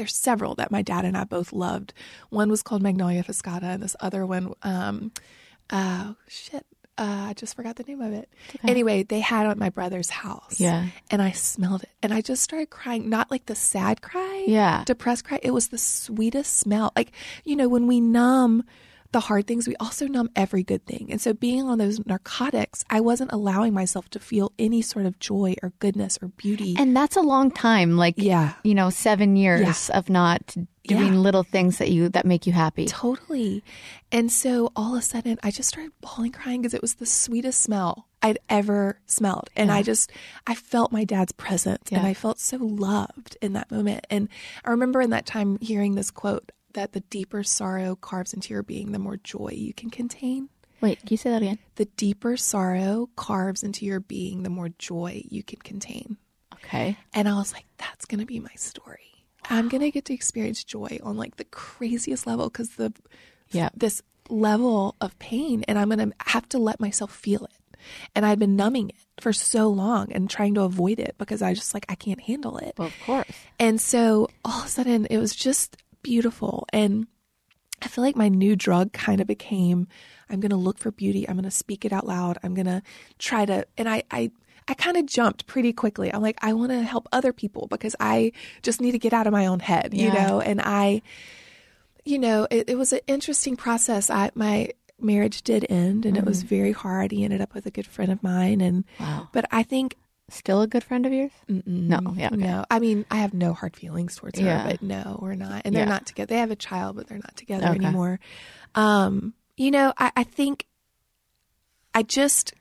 there's several that my dad and I both loved. One was called Magnolia Fuscata, and this other one, um, uh, shit, uh, I just forgot the name of it. Anyway, they had it at my brother's house.
Yeah.
And I smelled it and I just started crying, not like the sad cry,
Yeah.
depressed cry. It was the sweetest smell. Like, you know, when we numb the hard things, we also numb every good thing. And so being on those narcotics, I wasn't allowing myself to feel any sort of joy or goodness or beauty.
And that's a long time. Like,
Yeah.
you know, seven years of not doing
Yeah.
little things that you that make you happy.
Totally. And so all of a sudden, I just started bawling, crying because it was the sweetest smell I'd ever smelled. And I just, I felt my dad's presence and I felt so loved in that moment. And I remember in that time hearing this quote that the deeper sorrow carves into your being, the more joy you can contain.
Wait, can you say that again?
The deeper sorrow carves into your being, the more joy you can contain.
Okay.
And I was like, that's going to be my story. I'm going to get to experience joy on like the craziest level because the
Yeah.
this level of pain and I'm going to have to let myself feel it. And I'd been numbing it for so long and trying to avoid it because I just like I can't handle it.
Well, of course.
And so all of a sudden it was just beautiful. And I feel like my new drug kind of became I'm going to look for beauty. I'm going to speak it out loud. I'm going to try to, and I, I, I kind of jumped pretty quickly. I'm like, I want to help other people because I just need to get out of my own head, you
Yeah.
know? And I, you know, it, it was an interesting process. I, my marriage did end and it was mm-hmm. very hard. He ended up with a good friend of mine. And,
Wow.
but I think
Still a good friend of yours? No. Yeah. okay.
no, I mean, I have no hard feelings towards her,
Yeah.
but no, we're not. And they're
Yeah.
not together. They have a child, but they're not together
Okay.
anymore. Um, you know, I, I think I just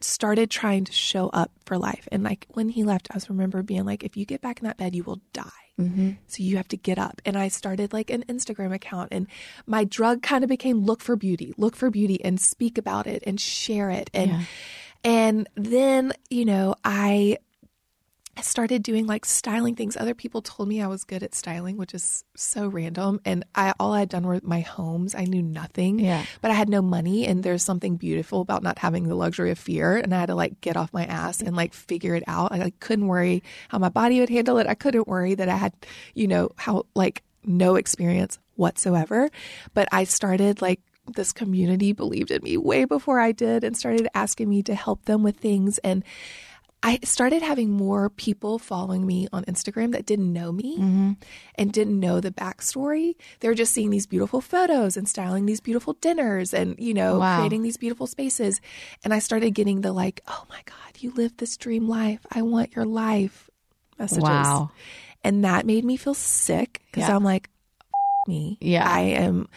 started trying to show up for life. And like when he left, I was remember being like, if you get back in that bed, you will die.
Mm-hmm.
So you have to get up. And I started like an Instagram account and my drug kind of became look for beauty, look for beauty and speak about it and share it. And,
Yeah.
And then, you know, I started doing like styling things. Other people told me I was good at styling, which is so random. And I all I had done were my homes. I knew nothing.
Yeah.
But I had no money and there's something beautiful about not having the luxury of fear. And I had to like get off my ass and like figure it out. I like, couldn't worry how my body would handle it. I couldn't worry that I had, you know, how like no experience whatsoever. But I started like this community believed in me way before I did and started asking me to help them with things. And I started having more people following me on Instagram that didn't know me mm-hmm. and didn't know the backstory. They were just seeing these beautiful photos and styling these beautiful dinners and, you know,
Wow.
creating these beautiful spaces. And I started getting the like, oh my God, you live this dream life. I want your life messages.
Wow.
And that made me feel sick because
Yeah.
I'm like, me.
Yeah.
I am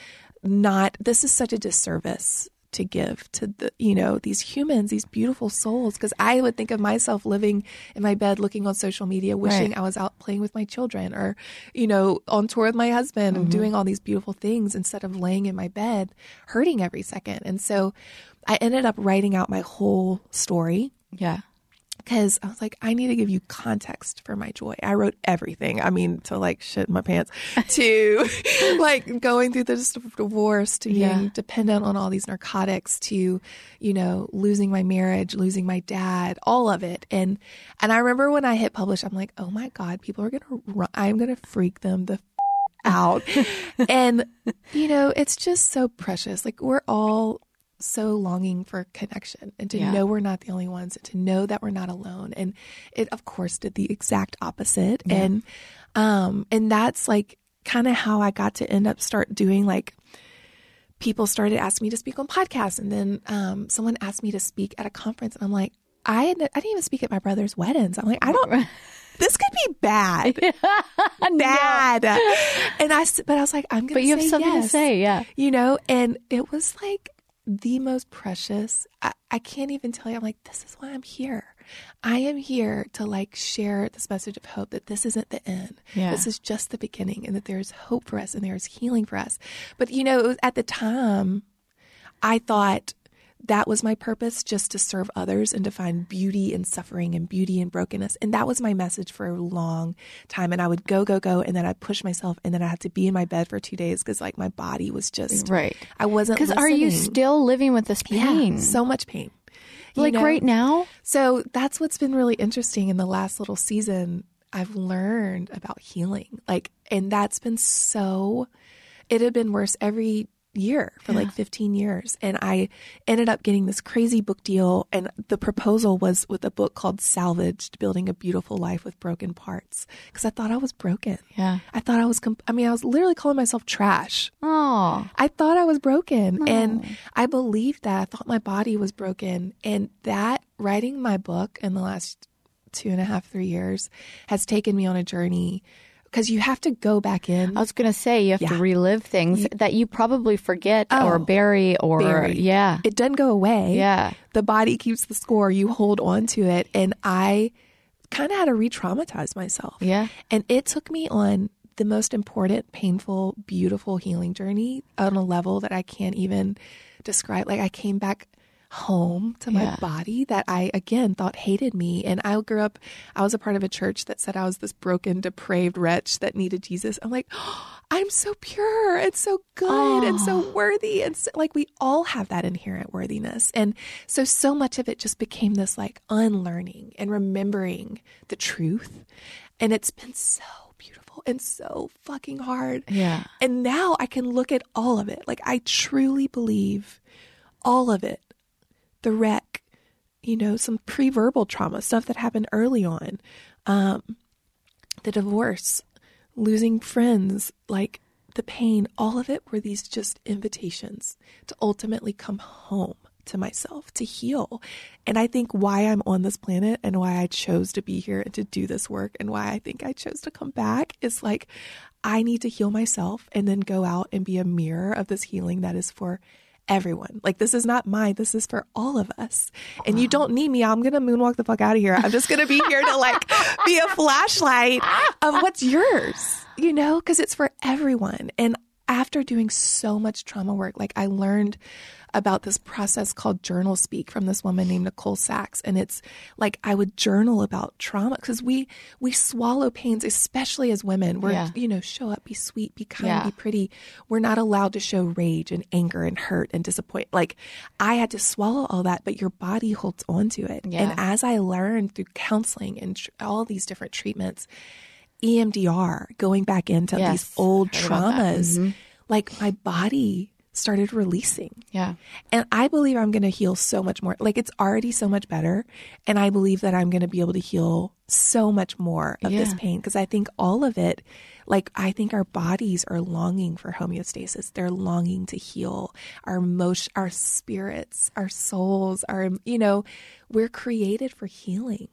not, this is such a disservice to give to the, you know, these humans, these beautiful souls. Cause I would think of myself living in my bed, looking on social media, wishing
Right.
I was out playing with my children or, you know, on tour with my husband
Mm-hmm.
and doing all these beautiful things instead of laying in my bed, hurting every second. And so I ended up writing out my whole story
Yeah.
Because I was like, I need to give you context for my joy. I wrote everything. I mean, to like shit in my pants, [LAUGHS] to like going through this divorce, to being
Yeah.
dependent on all these narcotics, to you know losing my marriage, losing my dad, all of it. And and I remember when I hit publish, I'm like, oh my god, people are gonna, run, I'm gonna freak them the. f- out [LAUGHS] and you know it's just so precious like we're all so longing for connection and to
Yeah.
know we're not the only ones and to know that we're not alone. And it of course did the exact opposite. And um and that's like kind of how i got to end up start doing like people started asking me to speak on podcasts. And then um someone asked me to speak at a conference. And i'm like i i didn't even speak at my brother's weddings. I'm like i don't this could be bad. [LAUGHS] Bad. And i but i was like i'm gonna
But you have something to say. Yeah.
you know and it was like the most precious. I, I can't even tell you. I'm like this is why i'm here. I am here to like share this message of hope that this isn't the end.
Yeah.
this is just the beginning and that there's hope for us and there's healing for us. But you know it was at the time i thought that was my purpose just to serve others and to find beauty in suffering and beauty in brokenness and that was my message for a long time and i would go go go and then i'd push myself and then i had to be in my bed for two days because like my body was just
Right.
i wasn't
Because are you still living with this
Yeah,
pain?
so much pain
like
know?
right now?
so that's what's been really interesting in the last little season i've learned about healing like and that's been so it had been worse every year for like 15 years and i ended up getting this crazy book deal and the proposal was with a book called salvaged building a beautiful life with broken parts because i thought i was broken
Yeah.
i thought i was comp- i mean i was literally calling myself trash
Oh.
I thought I was broken and I believed that. I thought my body was broken. And that writing my book in the last two and a half, three years has taken me on a journey because you have to go back in.
I was going to say you have to relive things that you probably forget or
Oh,
bury or
bury.
yeah.
It doesn't go away.
Yeah.
The body keeps the score. You hold on to it. And I kind of had to re traumatize myself.
Yeah.
And it took me on the most important, painful, beautiful healing journey on a level that I can't even describe. Like I came back home to my
Yeah.
body that I again thought hated me. And I grew up, I was a part of a church that said I was this broken, depraved wretch that needed Jesus. I'm like, [GASPS] I'm so pure and so good and so ah. worthy. And so, like we all have that inherent worthiness. And so, so much of it just became this like unlearning and remembering the truth. And it's been so beautiful and so fucking hard.
Yeah.
And now I can look at all of it. Like I truly believe all of it. The wreck, you know, some pre-verbal trauma, stuff that happened early on. Um the divorce, losing friends, like the pain, all of it were these just invitations to ultimately come home to myself, to heal. And I think why I'm on this planet and why I chose to be here and to do this work and why I think I chose to come back is like, I need to heal myself and then go out and be a mirror of this healing that is for everyone. Like this is not mine. This is for all of us. And you don't need me. I'm going to moonwalk the fuck out of here. I'm just going to be here to like be a flashlight of what's yours, you know, because it's for everyone. And after doing so much trauma work, like I learned about this process called journal speak from this woman named Nicole Sachs. And it's like I would journal about trauma because we we swallow pains, especially as women. We're
Yeah.
you know, show up, be sweet, be kind,
Yeah.
be pretty. We're not allowed to show rage and anger and hurt and disappoint. Like I had to swallow all that, but your body holds on to it.
Yeah.
And as I learned through counseling and tr- all these different treatments, EMDR, going back into
Yes,
these old
that. Mm-hmm.
traumas, like my body started releasing.
Yeah.
And I believe I'm going to heal so much more. Like it's already so much better. And I believe that I'm going to be able to heal so much more of this pain because I think all of it, like I think our bodies are longing for homeostasis. They're longing to heal our emotion, our spirits, our souls, our, you know, we're created for healing.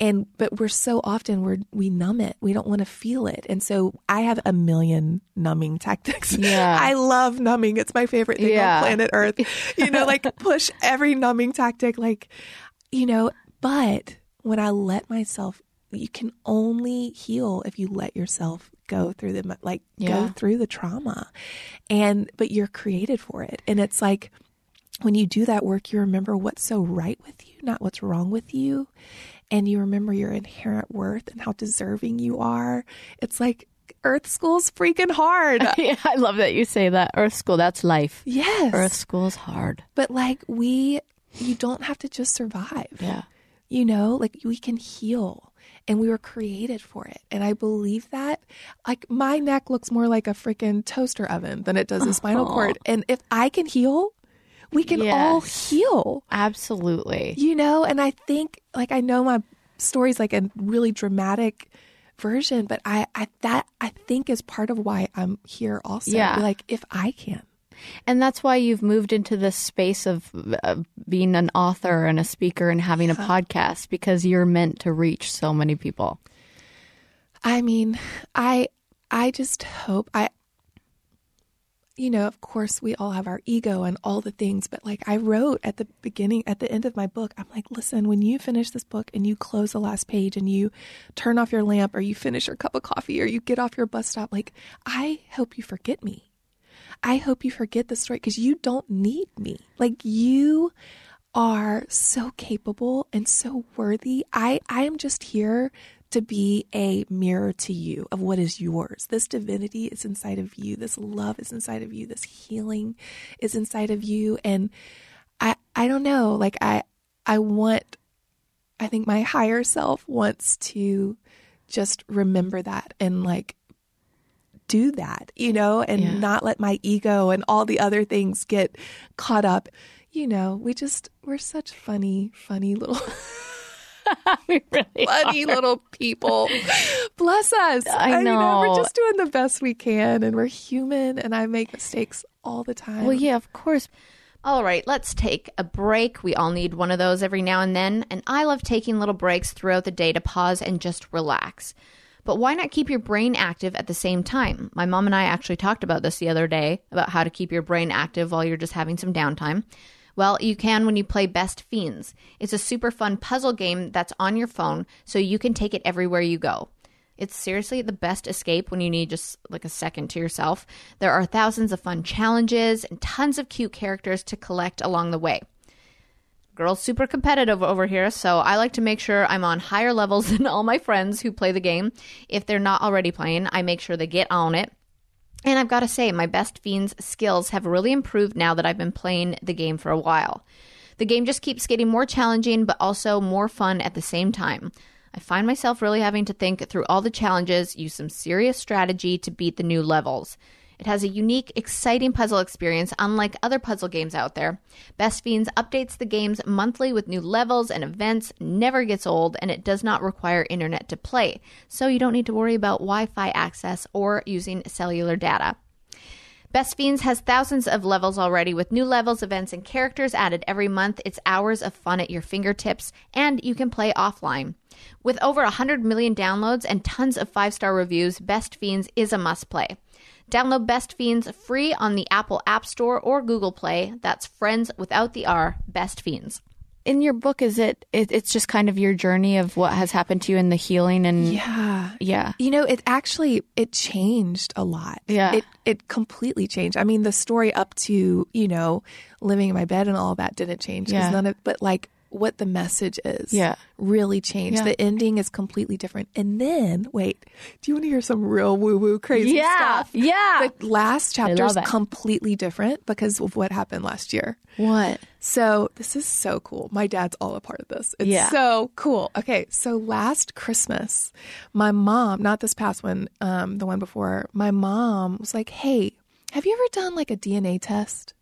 And, but we're so often we're, we numb it. We don't want to feel it. And so I have a million numbing tactics.
Yeah. [LAUGHS]
I love numbing. It's my favorite thing
Yeah.
on planet Earth. [LAUGHS] You know, like push every numbing tactic, like, you know, but when I let myself, you can only heal if you let yourself go through the, like,
Yeah.
go through the trauma. And, but you're created for it. And it's like, when you do that work, you remember what's so right with you, not what's wrong with you. And you remember your inherent worth and how deserving you are. It's like Earth School's freaking hard. [LAUGHS]
yeah, I love that you say that. Earth school, that's life.
yes.
Earth school's hard.
But like we, you don't have to just survive.
Yeah.
You know, like we can heal and we were created for it. And I believe that. Like my neck looks more like a freaking toaster oven than it does a spinal oh. cord. And if I can heal, we can all heal.
Absolutely.
You know, and I think like I know my story's like a really dramatic version, but I, I that I think is part of why I'm here also.
Yeah.
Like if I can.
And that's why you've moved into this space of uh, being an author and a speaker and having a podcast because you're meant to reach so many people.
I mean, I I just hope I you know, of course we all have our ego and all the things, but like I wrote at the beginning at the end of my book, I'm like, listen, when you finish this book and you close the last page and you turn off your lamp or you finish your cup of coffee or you get off your bus stop, like I hope you forget me. I hope you forget the story because you don't need me. Like you are so capable and so worthy. I, I am just here to be a mirror to you of what is yours. This divinity is inside of you. This love is inside of you. This healing is inside of you. And I, I don't know, like I, I want, I think my higher self wants to just remember that and like do that, you know, and
Yeah.
not let my ego and all the other things get caught up. You know, we just, we're such funny, funny little, [LAUGHS] [LAUGHS]
we really
funny little people. Bless us.
I
mean, we're just doing the best we can and we're human and I make mistakes all the time.
Well, yeah, of course.
All right, let's take a break. We all need one of those every now and then, and I love taking little breaks throughout the day to pause and just relax. But why not keep your brain active at the same time? My mom and I actually talked about this the other day about how to keep your brain active while you're just having some downtime. Well, you can when you play Best Fiends. It's a super fun puzzle game that's on your phone, so you can take it everywhere you go. It's seriously the best escape when you need just like a second to yourself. There are thousands of fun challenges and tons of cute characters to collect along the way. Girls super competitive over here, so I like to make sure I'm on higher levels [LAUGHS] than all my friends who play the game. If they're not already playing, I make sure they get on it. And I've got to say, my Best Fiends skills have really improved now that I've been playing the game for a while. The game just keeps getting more challenging, but also more fun at the same time. I find myself really having to think through all the challenges, use some serious strategy to beat the new levels. It has a unique, exciting puzzle experience, unlike other puzzle games out there. Best Fiends updates the games monthly with new levels and events, never gets old, and it does not require internet to play, so you don't need to worry about Wi Fi access or using cellular data. Best Fiends has thousands of levels already with new levels, events, and characters added every month. It's hours of fun at your fingertips, and you can play offline. With over 100 million downloads and tons of five star reviews, Best Fiends is a must play. Download Best Fiends free on the Apple App Store or Google Play. That's friends without the R, Best Fiends.
in your book, is it, it? It's just kind of your journey of what has happened to you and the healing and
Yeah.
yeah.
You know, it actually it changed a lot.
Yeah.
It it completely changed. I mean, the story up to, you know, living in my bed and all that didn't change.
Yeah.
none of but like what the message is
Yeah.
really changed.
Yeah.
The ending is completely different. And then, wait, do you want to hear some real woo woo crazy
Yeah.
stuff?
Yeah.
The last chapter is completely different because of what happened last year.
What?
So this is so cool. My dad's all a part of this. It's
Yeah.
so cool. Okay, so last Christmas, my mom, not this past one, um, the one before, my mom was like, "Hey, have you ever done like a DNA test?"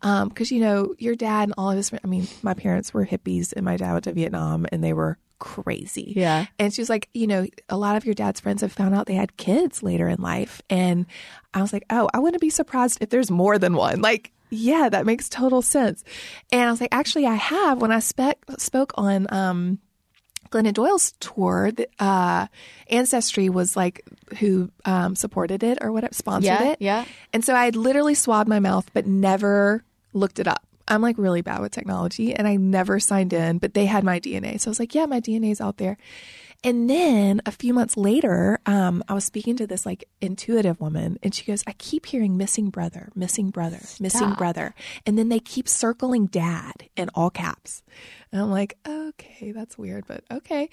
Because you know your dad and all of his. I mean, my parents were hippies, and my dad went to Vietnam, and they were crazy.
Yeah.
And she was like, you know, a lot of your dad's friends have found out they had kids later in life. And I was like, oh, I wouldn't be surprised if there's more than one. Like, yeah, that makes total sense. And I was like, actually, I have. When I spe- spoke on um, Glennon Doyle's tour, the, uh, Ancestry was like who um, supported it or whatever, sponsored
Yeah,
it.
yeah.
And so I had literally swabbed my mouth, but never looked it up. I'm like really bad with technology and I never signed in, but they had my DNA. So I was like, yeah, my DNA is out there. And then a few months later, um, I was speaking to this like intuitive woman, and she goes, I keep hearing missing brother, missing brother, missing brother. And then they keep circling dad in all caps. And I'm like, okay, that's weird, but okay.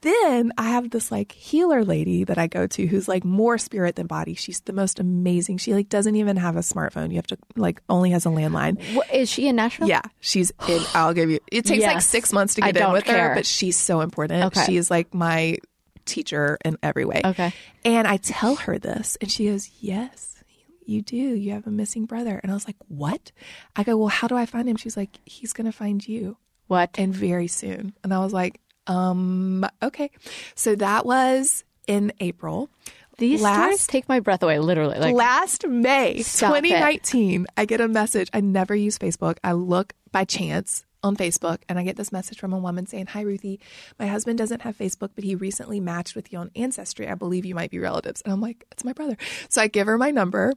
Then I have this like healer lady that I go to who's like more spirit than body. She's the most amazing. She like doesn't even have a smartphone. You have to like only has a landline.
What, is she in Nashville?
Yeah, she's in. [GASPS] I'll give you. It takes like six months to
I
get in with
care.
her, but she's so important.
Okay.
She is like my teacher in every way.
Okay.
And I tell her this, and she goes, "Yes, you do. You have a missing brother." And I was like, "What?" I go, "Well, how do I find him?" She's like, "He's gonna find you."
What?
and very soon. And I was like, um, okay. So that was in April.
These
last-
stories take my breath away, literally. Like,
Last May
Stop it.
2019, I get a message. I never use Facebook. I look by chance on Facebook and I get this message from a woman saying, Hi, Ruthie. My husband doesn't have Facebook, but he recently matched with you on Ancestry. I believe you might be relatives. And I'm like, It's my brother. So I give her my number.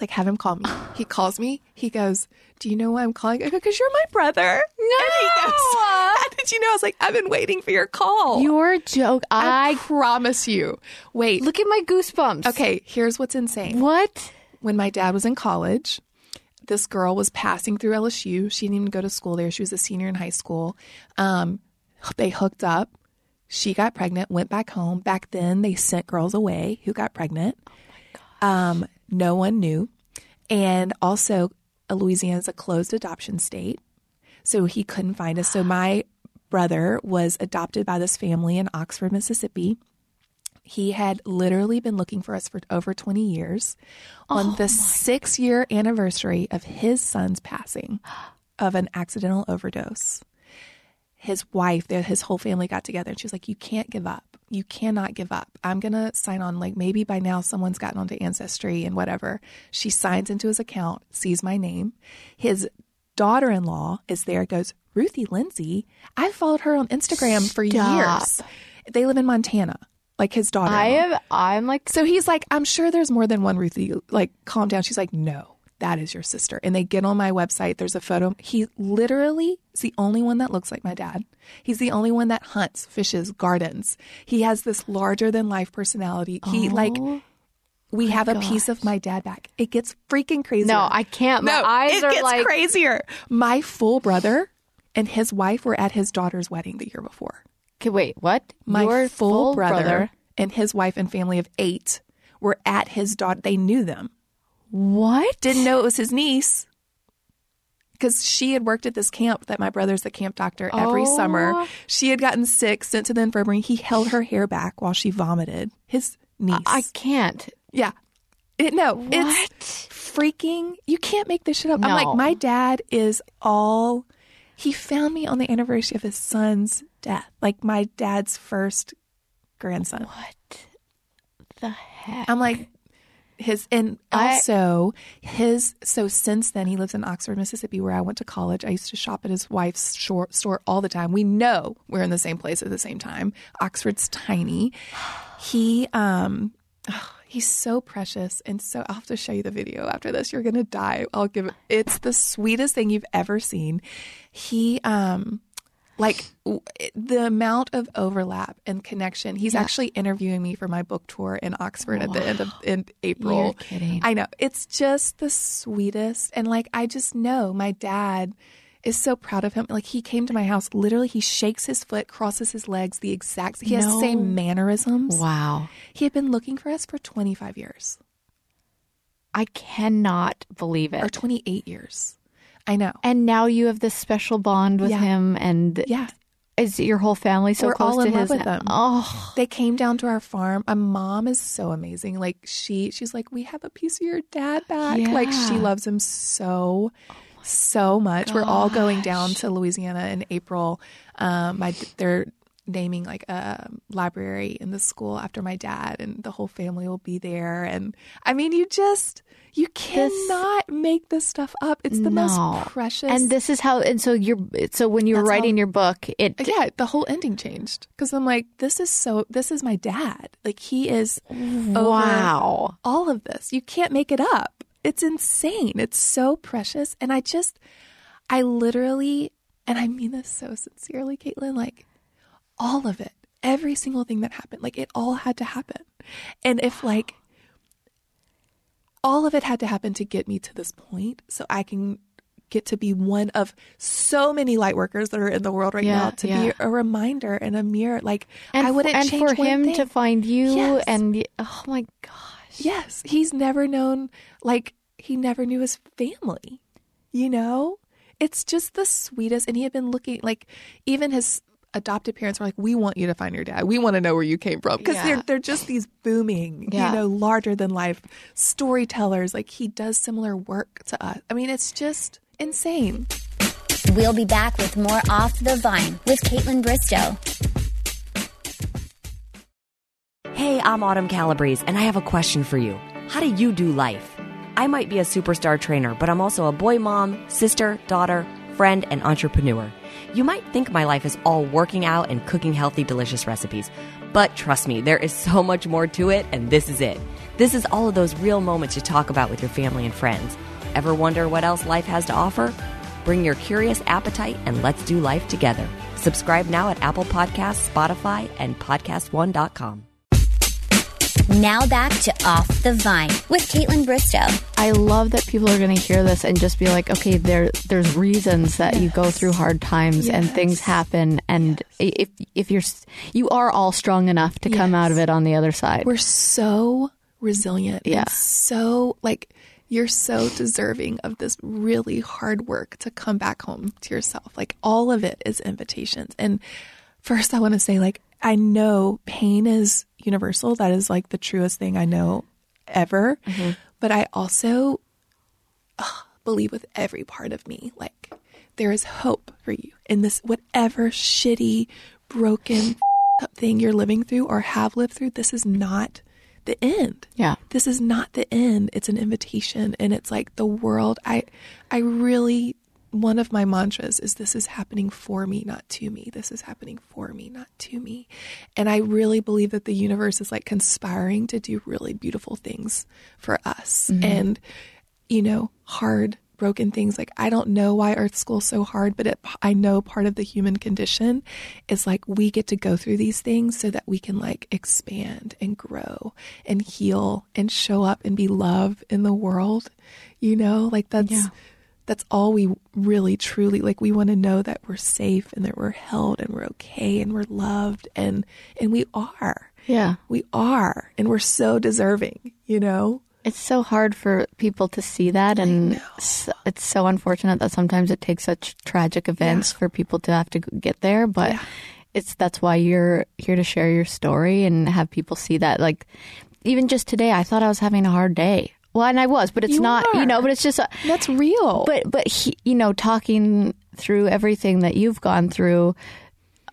Like, have him call me. [SIGHS] He calls me. He goes, Do you know why I'm calling? I go, Because you're my brother. No. And he goes, [LAUGHS] How did you know? I was like, I've been waiting for your call.
your joke.
I,
I,
promise you. Wait.
look at my goosebumps.
Okay, here's what's insane
What?
when my dad was in college, this girl was passing through LSU. She didn't even go to school there. She was a senior in high school. Um, they hooked up. She got pregnant, went back home. Back then, they sent girls away who got pregnant. Um, no one knew. And also, Louisiana is a closed adoption state. So he couldn't find us. So [GASPS] my brother was adopted by this family in Oxford, Mississippi. He had literally been looking for us for over 20 years. On oh the six year anniversary of his son's passing of an accidental overdose, his wife, his whole family got together and she was like, You can't give up. You cannot give up. I'm going to sign on. Like maybe by now someone's gotten onto Ancestry and whatever. She signs into his account, sees my name. His daughter in law is there, goes, Ruthie Lindsey. I've followed her on Instagram for
Stop.
years. They live in Montana, like his daughter.
I am. I'm like.
So he's like, I'm sure there's more than one Ruthie. Like, calm down. She's like, no, that is your sister. And they get on my website. There's a photo. He literally is the only one that looks like my dad. He's the only one that hunts, fishes, gardens. He has this larger than life personality. He oh like, we have a piece of my dad back. It gets freaking crazy.
No, I can't. My eyes
it
are
gets
like.
crazier. My full brother and his wife were at his daughter's wedding the year before
Okay, wait, what?
my
Your
full, brother, and his wife and family of eight were at his daughter. They knew them.
What?
Didn't know it was his niece because she had worked at this camp that my brother's the camp doctor every
Oh.
summer. She had gotten sick, sent to the infirmary. He held her hair back while she vomited. His niece.
I can't.
yeah. It, no, it's
What?
freaking. You can't make this shit up. I'm like, my dad is all. He found me on the anniversary of his son's death, like my dad's first grandson.
What the heck?
I'm like his and
I-
also his so since then he lives in Oxford, Mississippi, where I went to college. I used to shop at his wife's short store all the time. We know we're in the same place at the same time. Oxford's tiny. He um oh, he's so precious and so I'll have to show you the video after this. You're gonna die. I'll give it it's the sweetest thing you've ever seen. He um like w- the amount of overlap and connection. He's
Yeah.
actually interviewing me for my book tour in Oxford at the end of in April.
You're kidding.
I know. It's just the sweetest. And like, I just know my dad is so proud of him. Like, he came to my house, literally, he shakes his foot, crosses his legs, the exact, he has
No.
the same mannerisms.
Wow.
He had been looking for us for 25 years
I cannot believe it.
or 28 years. I know.
And now you have this special bond with
Yeah.
him, and
Yeah.
is your whole family so
We're
close
all
to
in love
his?
with them.
Oh,
They came down to our farm. My mom is so amazing. Like she, she's like, we have a piece of your dad back. Like she loves him so, so much. We're all going down to Louisiana in April. Um, my they're naming like a library in the school after my dad, and the whole family will be there. And I mean, you just you cannot make this stuff up. It's the
No.
most precious.
and this is how. And so you're. So when you were
That's how-
writing your book, it.
Uh, yeah, the whole ending changed because I'm like, this is so. This is my dad. Like he is.
Wow.
all of this. You can't make it up. It's insane. It's so precious. And I just, I literally, and I mean this so sincerely, Kaitlyn, like all of it, every single thing that happened, like it all had to happen. And if like all of it had to happen to get me to this point so I can get to be one of so many light workers that are in the world right
Yeah,
now to
yeah.
be a reminder and a mirror like
And
I
f-
wouldn't
and
change
for him
thing.
to find you
Yes.
and oh my gosh.
Yes, he's never known, like, he never knew his family, you know? It's just the sweetest. And he had been looking, like, even his adopted parents were like, We want you to find your dad. We want to know where you came from. Because
Yeah.
they're, they're just these booming,
Yeah.
you know, larger than life storytellers. Like, he does similar work to us. I mean, it's just insane.
We'll be back with more Off the Vine with Kaitlyn Bristowe.
Hey, I'm Autumn Calabrese, and I have a question for you. How do you do life? I might be a superstar trainer, but I'm also a boy mom, sister, daughter, friend, and entrepreneur. You might think my life is all working out and cooking healthy, delicious recipes, but trust me, there is [LAUGHS] so much more to it, and this is it. This is all of those real moments you talk about with your family and friends. Ever wonder what else life has to offer? Bring your curious appetite and let's do life together. Subscribe now at Apple Podcasts, Spotify, and PodcastOne.com.
Now back to Off the Vine with Kaitlyn Bristowe.
I love that people are going to hear this and just be like, okay, there there's reasons that you go through hard times and things happen, and if if you're you are all strong enough to come out of it on the other side.
We're so resilient.
Yeah.
So like you're so deserving of this really hard work to come back home to yourself. Like all of it is invitations. And first I want to say like I know pain is universal. That is like the truest thing I know ever. Mm-hmm. But I also ugh, believe with every part of me like there is hope for you in this whatever shitty broken [LAUGHS] thing you're living through or have lived through this is not the end.
Yeah,
this is not the end. It's an invitation and it's like the world. I i really one of my mantras is this is happening for me not to me. This is happening for me not to me. And i really believe that the universe is like conspiring to do really beautiful things for us. Mm-hmm. And you know hard broken things like i don't know why earth school's so hard but it, i know part of the human condition is like we get to go through these things so that we can like expand and grow and heal and show up and be love in the world you know? Like that's
Yeah.
That's all we really truly like we want to know that we're safe and that we're held and we're okay and we're loved and and we are
yeah.
we are and we're so deserving you know
It's so hard for people to see that, and it's so unfortunate that sometimes it takes such tragic events for people to have to get there. But
Yeah.
it's that's why you're here to share your story and have people see that. Like even just today, I thought I was having a hard day. Well, and I was, but it's
You
not. You know, but it's just.
that's real
But but he, you know, talking through everything that you've gone through,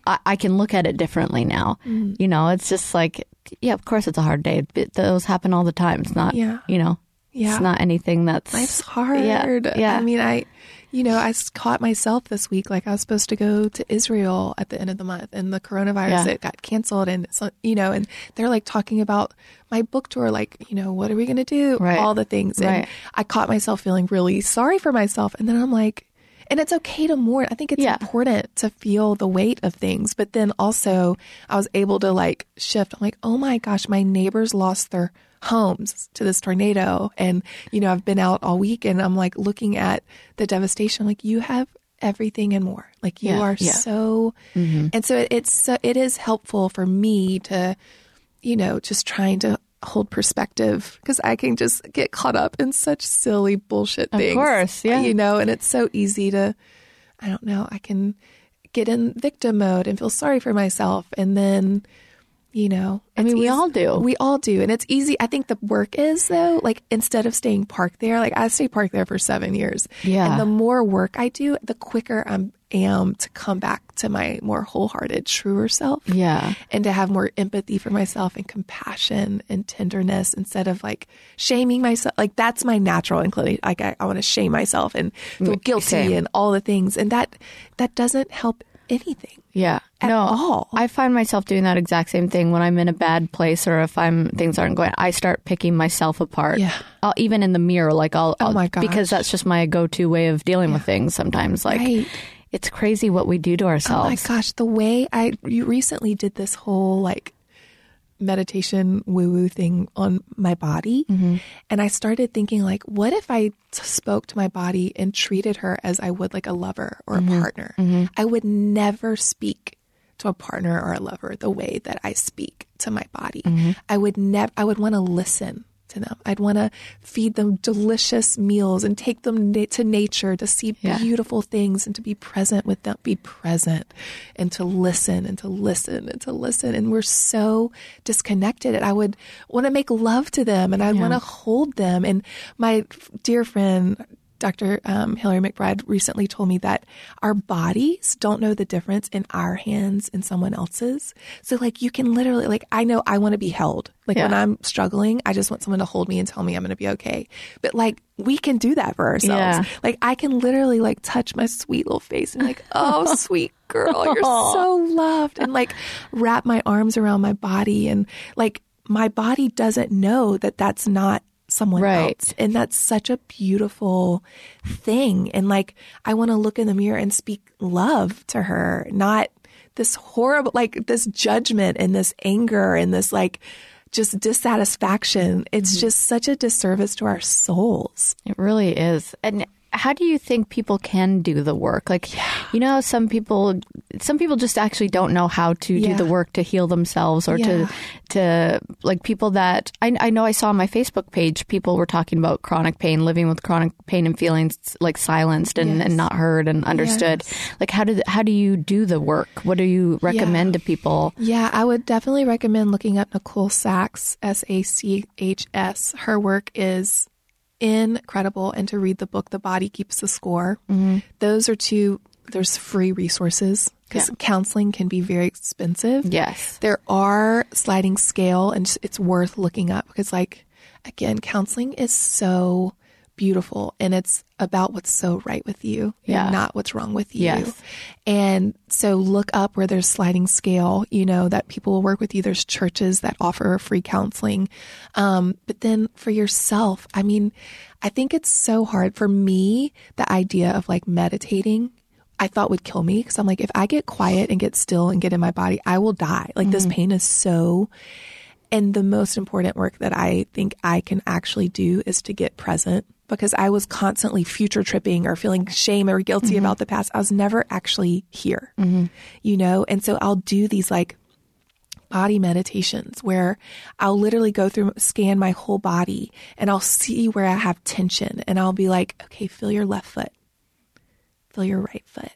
I, I can look at it differently now.
Mm.
You know, it's just like, yeah, of course, it's a hard day. But those happen all the time. It's not.
Yeah.
You know.
Yeah.
It's not anything that's
Life's hard.
Yeah, yeah.
I mean, I, you know, I caught myself this week. Like I was supposed to go to Israel at the end of the month, and the coronavirus
Yeah.
it got canceled, and so you know, and they're like talking about my book tour. Like, you know, what are we gonna do?
Right.
All the things. And
Right.
I caught myself feeling really sorry for myself, and then I'm like. and it's okay to mourn. I think it's
Yeah.
important to feel the weight of things, but then also I was able to like shift. I'm like, oh my gosh, my neighbors lost their homes to this tornado, and you know I've been out all week, and I'm like looking at the devastation. Like you have everything and more. Like you
Yeah,
are
yeah.
so, mm-hmm. and so it, it's so, it is helpful for me to, you know, just trying to hold perspective because I can just get caught up in such silly bullshit things.
Of course, yeah.
You know, and it's so easy to, I don't know, I can get in victim mode and feel sorry for myself. And then, you know,
I mean, we all do.
We all do. And it's easy. I think the work is, though, like instead of staying parked there, like I stayed parked there for seven years.
Yeah.
And the more work I do, the quicker I am to come back to my more wholehearted, truer self
Yeah.
and to have more empathy for myself and compassion and tenderness instead of like shaming myself. Like that's my natural inclination. Like I, I want to shame myself and feel guilty
same.
and all the things, and that that doesn't help anything.
Yeah.
At
no,
all.
I find myself doing that exact same thing when I'm in a bad place or if I'm things aren't going. I start picking myself apart.
Yeah.
I'll, even in the mirror, like I'll,
Oh
I'll
my gosh.
because that's just my go-to way of dealing with things. Sometimes, like
Right.
it's crazy what we do to ourselves.
Oh my gosh, the way I you recently did this whole like meditation woo woo thing on my body. Mm-hmm. And I started thinking like what if I spoke to my body and treated her as I would like a lover or a mm-hmm. partner? Mm-hmm. I would never speak to a partner or a lover the way that I speak to my body. I would never I would want to listen to them. I'd want to feed them delicious meals and take them na- to nature to see
Yeah.
beautiful things and to be present with them, be present and to listen and to listen and to listen. And we're so disconnected. And I would want to make love to them and I want to hold them. And my dear friend, Dr. Um, Hillary McBride recently told me that our bodies don't know the difference in our hands and someone else's. So, like, you can literally, like, I know I want to be held. Like, when I'm struggling, I just want someone to hold me and tell me I'm going to be okay. But, like, we can do that for ourselves.
Yeah.
Like, I can literally, like, touch my sweet little face and, like, oh, [LAUGHS] sweet girl, you're so loved. And, like, wrap my arms around my body. And, like, my body doesn't know that that's not someone
Right.
else. And that's such a beautiful thing. And like, I want to look in the mirror and speak love to her, not this horrible, like this judgment and this anger and this like just dissatisfaction. It's mm-hmm. just such a disservice to our souls.
It really is. And how do you think people can do the work? Like, you know, some people, some people just actually don't know how to do the work to heal themselves or
Yeah.
to, to like people that I, I know I saw on my Facebook page, people were talking about chronic pain, living with chronic pain and feelings like silenced and,
Yes.
and not heard and understood. Like, how do, how do you do the work? What do you recommend to people?
Yeah, I would definitely recommend looking up Nicole Sachs, S A C H S. Her work is incredible, and to read the book, The Body Keeps the Score. Mm-hmm. Those are two, there's free resources because
Yeah.
counseling can be very expensive.
Yes.
There are sliding scale, and it's worth looking up because, like, again, counseling is so beautiful and it's about what's so right with you
Yeah.
not what's wrong with you.
Yes.
And so look up where there's sliding scale, you know, that people will work with you. There's churches that offer free counseling. Um, but then for yourself, I mean, I think it's so hard for me, the idea of like meditating. I thought would kill me because I'm like, if I get quiet and get still and get in my body, I will die. Like this pain is so and the most important work that I think I can actually do is to get present because I was constantly future tripping or feeling shame or guilty mm-hmm. about the past. I was never actually here, mm-hmm. you know? And so I'll do these like body meditations where I'll literally go through, scan my whole body and I'll see where I have tension and I'll be like, okay, feel your left foot, feel your right foot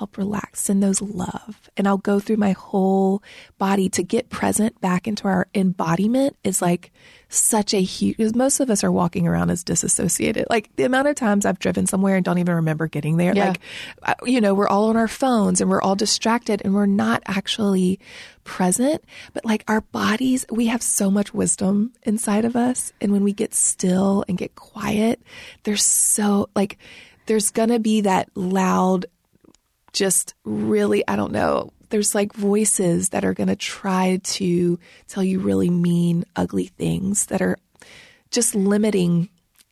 help relax, send those love. And I'll go through my whole body to get present back into our embodiment is like such a huge, because most of us are walking around as disassociated. Like the amount of times I've driven somewhere and don't even remember getting there.
Yeah.
Like, you know, we're all on our phones and we're all distracted and we're not actually present. But like our bodies, we have so much wisdom inside of us. And when we get still and get quiet, there's so like, there's gonna be that loud just really, I don't know. There's like voices that are going to try to tell you really mean, ugly things that are just limiting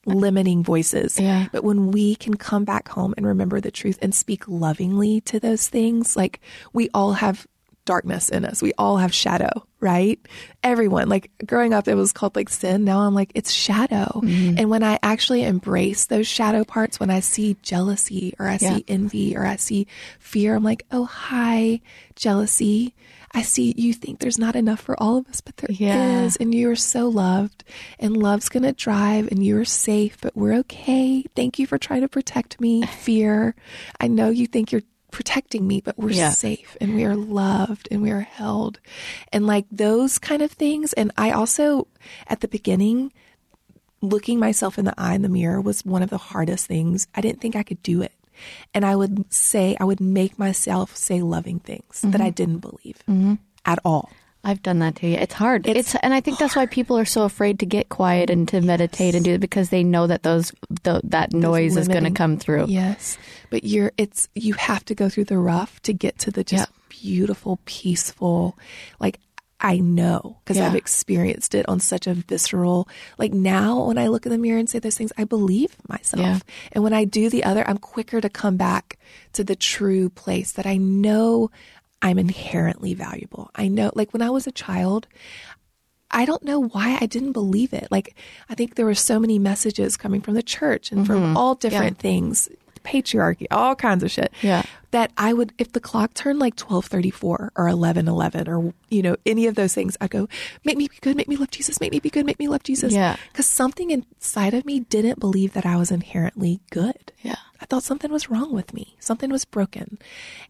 limiting voices.
Yeah.
But when we can come back home and remember the truth and speak lovingly to those things, like we all have darkness in us. We all have shadow, right? Everyone, like growing up, it was called like sin. Now I'm like, it's shadow. Mm-hmm. And when I actually embrace those shadow parts, when I see jealousy or I
Yeah.
see envy or I see fear, I'm like, oh, hi, jealousy. I see you think there's not enough for all of us, but there is,
Yeah.
and you are so loved, and love's gonna drive, and you're safe, but we're okay. Thank you for trying to protect me. [LAUGHS] Fear, I know you think you're protecting me, but we're
Yeah.
safe, and we are loved, and we are held, and like those kind of things. And I also, at the beginning, looking myself in the eye in the mirror was one of the hardest things. I didn't think I could do it. And I would say, I would make myself say loving things that I mm-hmm. didn't believe mm-hmm. at all.
I've done that too. It's hard. It's,
It's
and I think that's why people are so afraid to get quiet and to meditate and do it because they know that those the, that noise is going to come through.
Yes. But you're it's you have to go through the rough to get to the just beautiful, peaceful, like I know because
Yeah.
I've experienced it on such a visceral like now when I look in the mirror and say those things, I believe myself.
Yeah.
And when I do the other, I'm quicker to come back to the true place that I know I'm inherently valuable. I know like when I was a child, I don't know why I didn't believe it. Like, I think there were so many messages coming from the church and from mm-hmm. all different things, patriarchy, all kinds of shit.
Yeah.
That I would, if the clock turned like 1234 or 1111 or, you know, any of those things, I'd go, make me be good, make me love Jesus, make me be good, make me love Jesus.
Yeah.
Because something inside of me didn't believe that I was inherently good.
Yeah.
I thought something was wrong with me. Something was broken.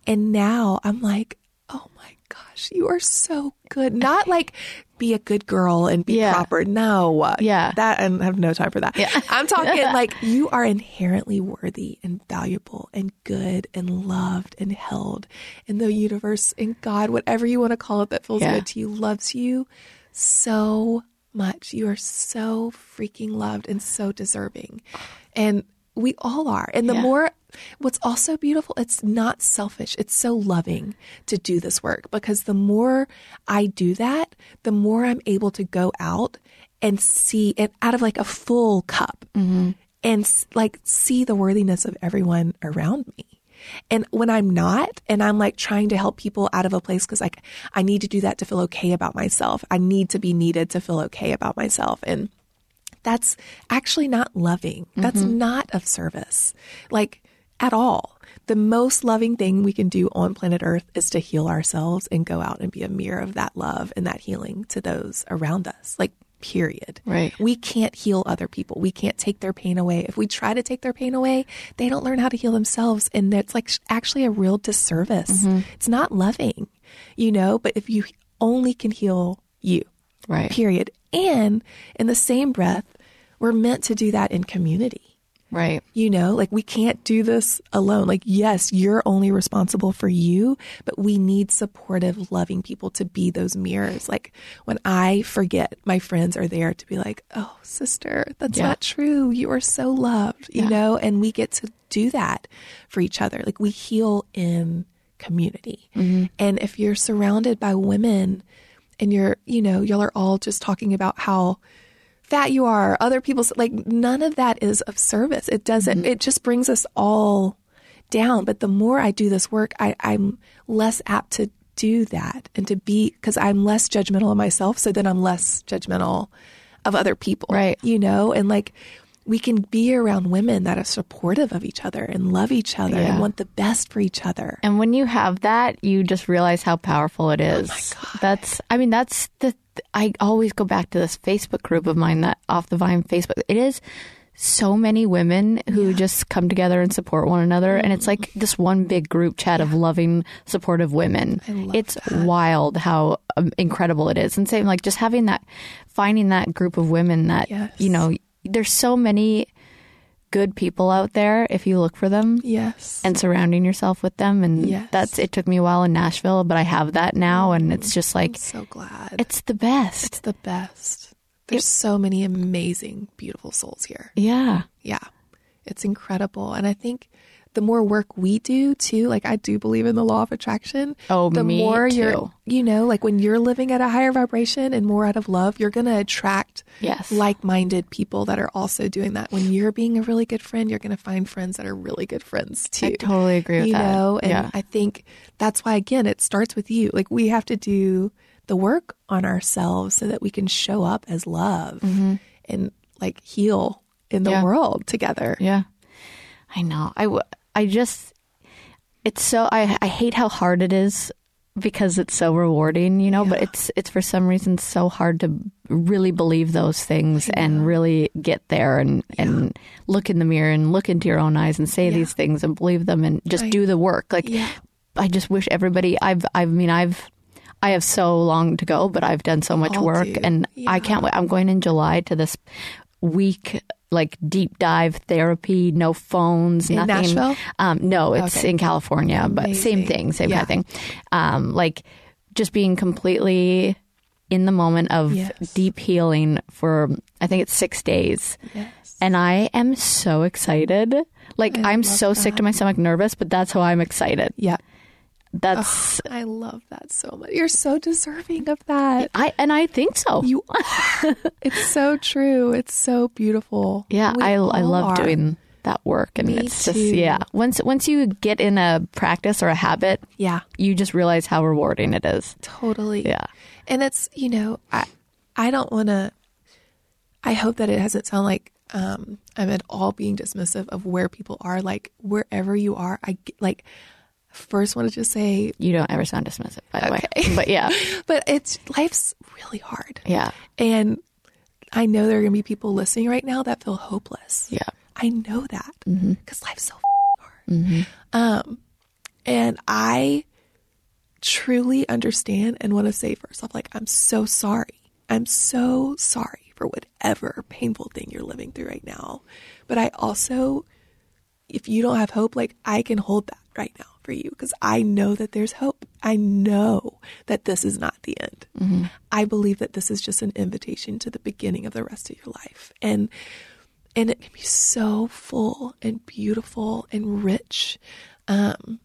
And now I'm like, oh my gosh, you are so good. Not like be a good girl and be
Yeah.
proper. No.
Yeah.
That, I have no time for that.
Yeah. [LAUGHS]
I'm talking [LAUGHS] like you are inherently worthy and valuable and good and loved and held. And the universe and God, whatever you want to call it that feels
Yeah.
good to you, loves you so much. You are so freaking loved and so deserving. And we all are. And the
Yeah.
more, what's also beautiful, it's not selfish. It's so loving to do this work because the more I do that, the more I'm able to go out and see it out of like a full cup mm-hmm. and like see the worthiness of everyone around me. And when I'm not, and I'm like trying to help people out of a place because like I need to do that to feel okay about myself. I need to be needed to feel okay about myself. And that's actually not loving. That's mm-hmm. not of service, like at all. The most loving thing we can do on planet Earth is to heal ourselves and go out and be a mirror of that love and that healing to those around us. Like, period.
Right.
We can't heal other people. We can't take their pain away. If we try to take their pain away, they don't learn how to heal themselves. And it's like actually a real disservice. Mm-hmm. It's not loving, you know, but if you only can heal you,
Right.
period. And in the same breath, we're meant to do that in community.
Right.
You know, like we can't do this alone. Like, yes, you're only responsible for you, but we need supportive, loving people to be those mirrors. Like, when I forget, my friends are there to be like, oh, sister, that's
Yeah.
not true. You are so loved, you
Yeah.
know, and we get to do that for each other. Like, we heal in community.
Mm-hmm.
And if you're surrounded by women and you're, you know, y'all are all just talking about how fat you are, other people's like none of that is of service. It doesn't. Mm-hmm. It just brings us all down. But the more I do this work, I, I'm less apt to do that and to be because I'm less judgmental of myself. So then I'm less judgmental of other people.
Right.
You know, and like we can be around women that are supportive of each other and love each other
Yeah.
and want the best for each other.
And when you have that, you just realize how powerful it is. That's, I mean, that's the, I always go back to this Facebook group of mine, that Off the Vine Facebook. It is so many women who just come together and support one another. And it's like this one big group chat of loving, supportive women. It's wild how um, incredible it is. And same, like just having that, finding that group of women that,
Yes.
you know, there's so many good people out there if you look for them
Yes.
and surrounding yourself with them and
Yes.
that's it took me a while in Nashville but I have that now and it's just like
so glad.
it's the best
It's the best. There's so many amazing, beautiful souls here.
yeah
Yeah. It's incredible. And I think the more work we do too, like I do believe in the law of attraction.
Oh,
the
me
more you're, you know, like when you're living at a higher vibration and more out of love, you're going to attract
Yes.
like-minded people that are also doing that. When you're being a really good friend, you're going to find friends that are really good friends too.
I totally agree with
you
that.
know, and
Yeah.
I think that's why again it starts with you. Like we have to do the work on ourselves so that we can show up as love and like heal in the
Mm-hmm. Yeah.
world together.
Yeah. I know. I, w- I just, it's so, I, I hate how hard it is because it's so rewarding, you know, but it's, it's for some reason so hard to really believe those things and really get there and, and look in the mirror and look into your own eyes and say these things and believe them and just do the work. Like,
Yeah.
I just wish everybody, I've, I mean, I've, I have so long to go, but I've done so much
all
work
do.
and I can't wait. I'm going in July to this week, like deep dive therapy, no phones,
In
nothing.
Nashville?
Um, no, it's
Okay.
in California, but same thing, same
Yeah.
kind of thing. Um, like just being completely in the moment of
Yes.
deep healing for, I think it's six days.
Yes.
And I am so excited. Like
I
I'm
love
so sick to my stomach, nervous, but that's how I'm excited.
Yeah.
That's
I love that so much. You're so deserving of that.
I and I think so.
You are. it's so true. It's so beautiful.
Yeah,
We
I I love
are.
doing that work, and
Me
it's just yeah. Once once you get in a practice or a habit,
Yeah.
you just realize how rewarding it is.
Totally.
Yeah.
And it's, you know, I I don't want to I hope that it doesn't sound like um I'm at all being dismissive of where people are like wherever you are. I like first want to just say
You don't ever sound dismissive, by the
Okay.
way. But yeah, [LAUGHS]
but it's life's really hard.
yeah,
And I know there are going to be people listening right now that feel hopeless.
yeah.
I know that
Mm-hmm.
because life's so hard. Um, and I truly understand and want to say first off, like, I'm so sorry. I'm so sorry for whatever painful thing you're living through right now. But I also, if you don't have hope, like, I can hold that right now for you because I know that there's hope. I know that this is not the end. I believe that this is just an invitation to the beginning of the rest of your life. And and it can be so full and beautiful and rich. Um,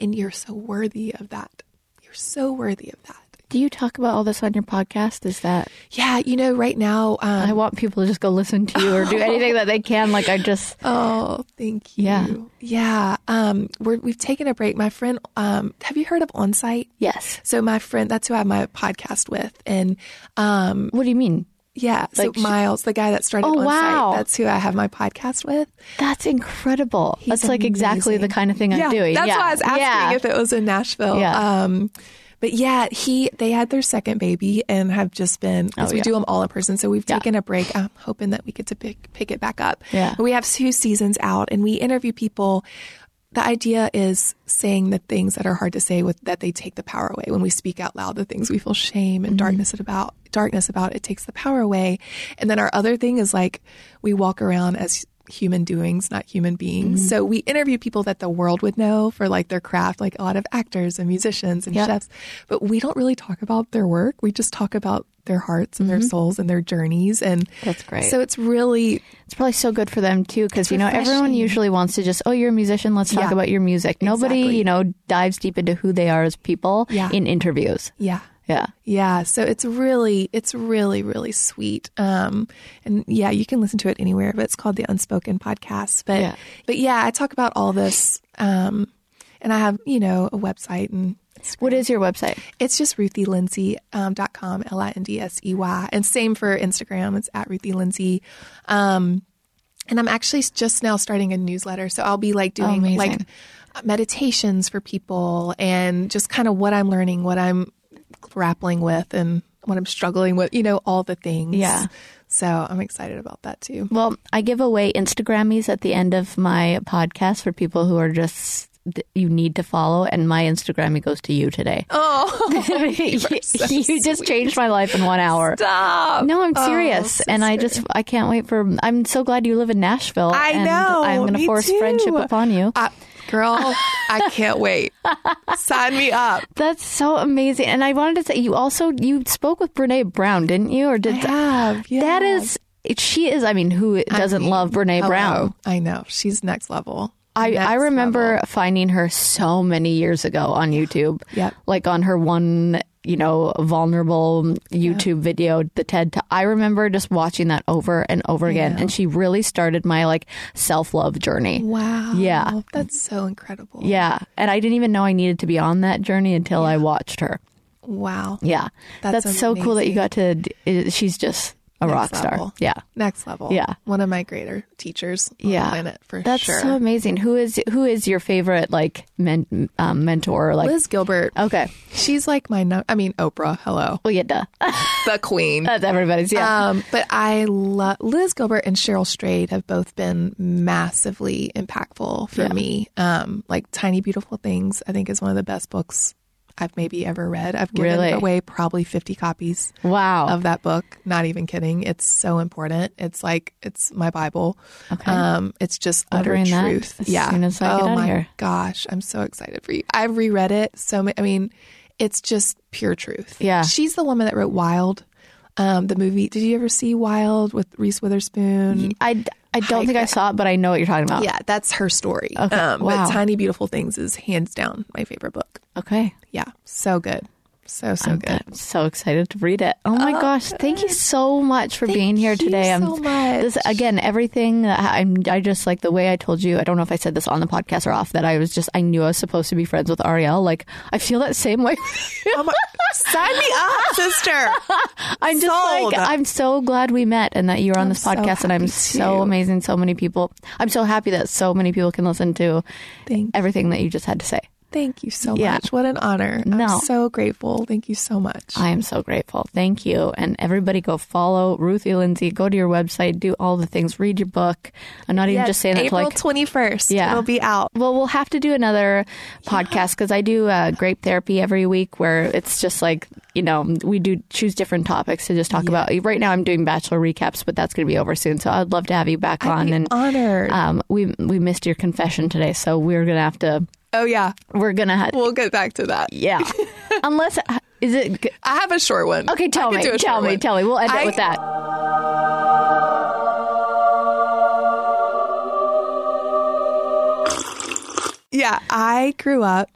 and you're so worthy of that. You're so worthy of that.
Do you talk about all this on your podcast? Is that
Yeah, you know, right now, um,
I want people to just go listen to you or do anything that they can. Like I just [LAUGHS]
oh, thank you.
Yeah.
yeah. Um, we're, we've taken a break. My friend, um, have you heard of Onsite?
yes.
So my friend, that's who I have my podcast with, and um,
What do you mean?
yeah, so
Like sh-
Miles, the guy that started
Oh,
Onsite,
wow.
that's who I have my podcast with.
That's incredible.
He's
that's like exactly the kind of thing
yeah,
I'm doing.
That's
yeah.
why I was asking
yeah.
if it was in Nashville.
Yeah.
Um, but yeah, he they had their second baby and have just been
Oh,
we
yeah.
do them all in person. So we've
Yeah.
taken a break. I'm hoping that we get to pick pick it back up.
Yeah.
But we have two seasons out, and we interview people. The idea is saying the things that are hard to say with that they take the power away. When we speak out loud, the things we feel shame and mm-hmm. darkness about darkness about, it takes the power away. And then our other thing is like we walk around as human doings, not human beings. Mm-hmm. So we interview people that the world would know for like their craft, like a lot of actors and musicians and
Yep.
chefs. But we don't really talk about their work. We just talk about their hearts and their mm-hmm. souls and their journeys. And
That's great.
So it's really
It's probably so good for them too, because you know everyone usually wants to just, oh, you're a musician, let's talk
Yeah.
about your music. Nobody,
Exactly.
you know, dives deep into who they are as people
Yeah.
in interviews.
yeah.
Yeah,
Yeah, so it's really, it's really, really sweet. Um, and yeah, you can listen to it anywhere, but it's called the Unspoken Podcast. But
Yeah.
but yeah, I talk about all this, um, and I have you know a website, and
what is your website?
it's just ruthielindsey um, dot com, l i n d s e y, and same for Instagram. It's at Ruthie Lindsey. Um, and I'm actually just now starting a newsletter, so I'll be like doing
amazing.
like meditations for people and just kind of what I'm learning, what I'm grappling with, and what I'm struggling with. You know, all the things.
Yeah.
So I'm excited about that too.
Well, I give away Instagrammies at the end of my podcast for people who are just you need to follow, and my Instagrammie goes to you today.
Oh, [LAUGHS] [LAUGHS]
you, just changed my life in one hour.
stop!
No, I'm
Oh,
serious, and I just I can't wait for. I'm so glad you live in Nashville.
I
and
know,
I'm going to
me
force
too.
friendship upon you.
Uh, girl, I can't wait. Sign me up.
That's so amazing. And I wanted to say, you also you spoke with Brene Brown, didn't you? Or did
I have. Yeah.
that is she is? I mean, who doesn't
mean,
love Brene
Hello.
Brown?
I know she's next level.
I,
Next
I remember
level.
finding her so many years ago on YouTube.
Yeah.
Like on her one, you know, vulnerable YouTube video, the TED. T- I remember just watching that over and over again. And she really started my like self love journey.
Wow.
Yeah.
That's so incredible.
Yeah. And I didn't even know I needed to be on that journey until I watched her.
Wow.
Yeah.
That's
That's, so cool that you got to, d- she's just a
Next
rock star.
level.
Yeah.
Next level.
Yeah.
One of my greater teachers on
Yeah.
the planet for
That's
sure.
so amazing. Who is, who is your favorite like men, um, mentor? Like,
Liz Gilbert.
okay.
She's like my, no- I mean, Oprah. Hello.
Well, yeah, duh. [LAUGHS]
the queen.
That's everybody's. Yeah.
Um, but I love Liz Gilbert and Cheryl Strayed have both been massively impactful for
Yeah.
me. Um, like Tiny Beautiful Things, I think is one of the best books I've maybe ever read. I've given
Really?
away probably 50 copies
wow.
of that book. Not even kidding. It's so important. It's like, it's my Bible.
Okay.
Um, it's just utter
Ordering
truth.
as
yeah.
soon as I
oh my
here.
gosh. I'm so excited for you. I've reread it so many, I mean, it's just pure truth.
Yeah.
She's the woman that wrote Wild. Um, the movie. Did you ever see Wild with Reese Witherspoon?
I, I don't think I saw it, but I know what you're talking about.
Yeah, that's her story.
Okay,
Um,
wow.
But Tiny Beautiful Things is hands down my favorite book.
Okay.
Yeah, so good. So, so good.
I'm so excited to read it. Oh my oh, gosh! Thank you so much for being here today.
you
today.
so much.
This, again, everything. I'm. I just like the way I told you. I don't know if I said this on the podcast or off. That I was just. I knew I was supposed to be friends with Arielle. Like I feel that same way.
Oh my, sign me up, [LAUGHS] sister.
I'm just
Sold.
like I'm so glad we met and that you're on
I'm
this
so
podcast and I'm
happy
so amazing. So many people. I'm so happy that so many people can listen to
Thank,
everything that you just had to say.
Thank you so
Yeah.
much. What an honor.
No.
I'm so grateful. Thank you so much.
I am so grateful. Thank you. And everybody go follow Ruthie Lindsey. Go to your website, do all the things, read your book. I'm not even just saying that to
April 21st.
Yeah.
It'll be out.
Well, we'll have to do another podcast because I do uh, grape therapy every week where it's just like, you know, we do choose different topics to just talk about. Right now I'm doing bachelor recaps, but that's going to be over soon. So I'd love to have you back
I'd
on. and
honored.
um, we we missed your confession today, so we're going to have to,
oh, yeah.
we're to have,
We'll get back to that.
yeah. [LAUGHS] Unless, uh, is it, g-
I have a short one.
okay, tell me, tell me,
one.
tell me. We'll end
I-
it with that.
Yeah, I grew up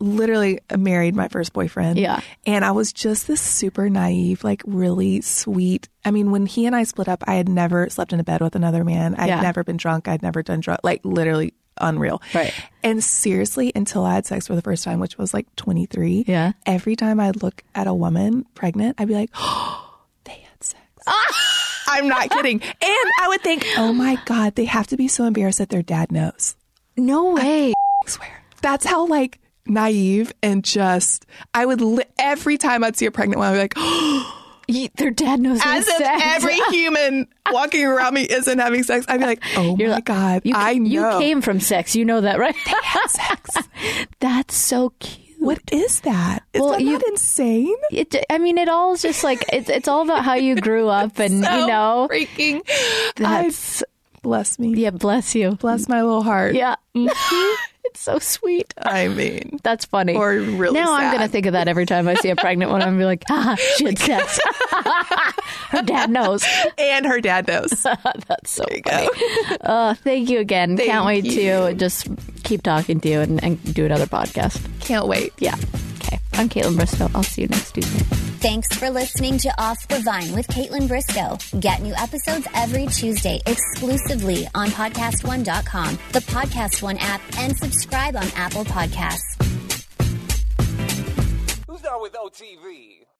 literally married my first boyfriend.
Yeah.
And I was just this super naive, like really sweet. I mean, when he and I split up, I had never slept in a bed with another man. I'd
Yeah.
never been drunk. I'd never done drugs. Like literally unreal.
Right.
And seriously, until I had sex for the first time, which was like 23.
Yeah.
Every time I'd look at a woman pregnant, I'd be like, oh, [GASPS] they had sex. [LAUGHS] I'm not kidding. And I would think, oh my God, they have to be so embarrassed that their dad knows.
No way.
I [LAUGHS] swear. That's how like naive and just I would li- every time I'd see a pregnant one, I'd be like, [GASPS] oh
Ye- Their dad knows
as if
sex.
every [LAUGHS] human walking around me isn't having sex. I'd be like, oh
You're
my
like-
god,
You,
I know.
you came from sex. You know that, right?
sex. [LAUGHS]
That's so cute.
What is that? Is
Well,
that
you-
insane?
It, I mean, it all is just like it's. It's all about how you grew up, [LAUGHS] and
So
you know,
freaking.
that's
I, bless me.
yeah. Bless you.
Bless my little heart.
Yeah, mm-hmm. It's so sweet.
I mean,
That's funny.
Or really
now I'm gonna think of that every time I see a pregnant one. I'm gonna be like, ah, she had sex. [LAUGHS] Her dad knows.
and her dad knows. [LAUGHS]
That's so funny. Uh, thank you again.
Thank
Can't wait
you.
to just keep talking to you and, and do another podcast.
Can't wait.
Yeah. Okay. I'm Kaitlyn Bristowe. I'll see you next Tuesday.
Thanks for listening to Off the Vine with Kaitlyn Bristowe. Get new episodes every Tuesday exclusively on podcastone.com, the Podcast One app, and subscribe on Apple Podcasts.
Who's down with OTV?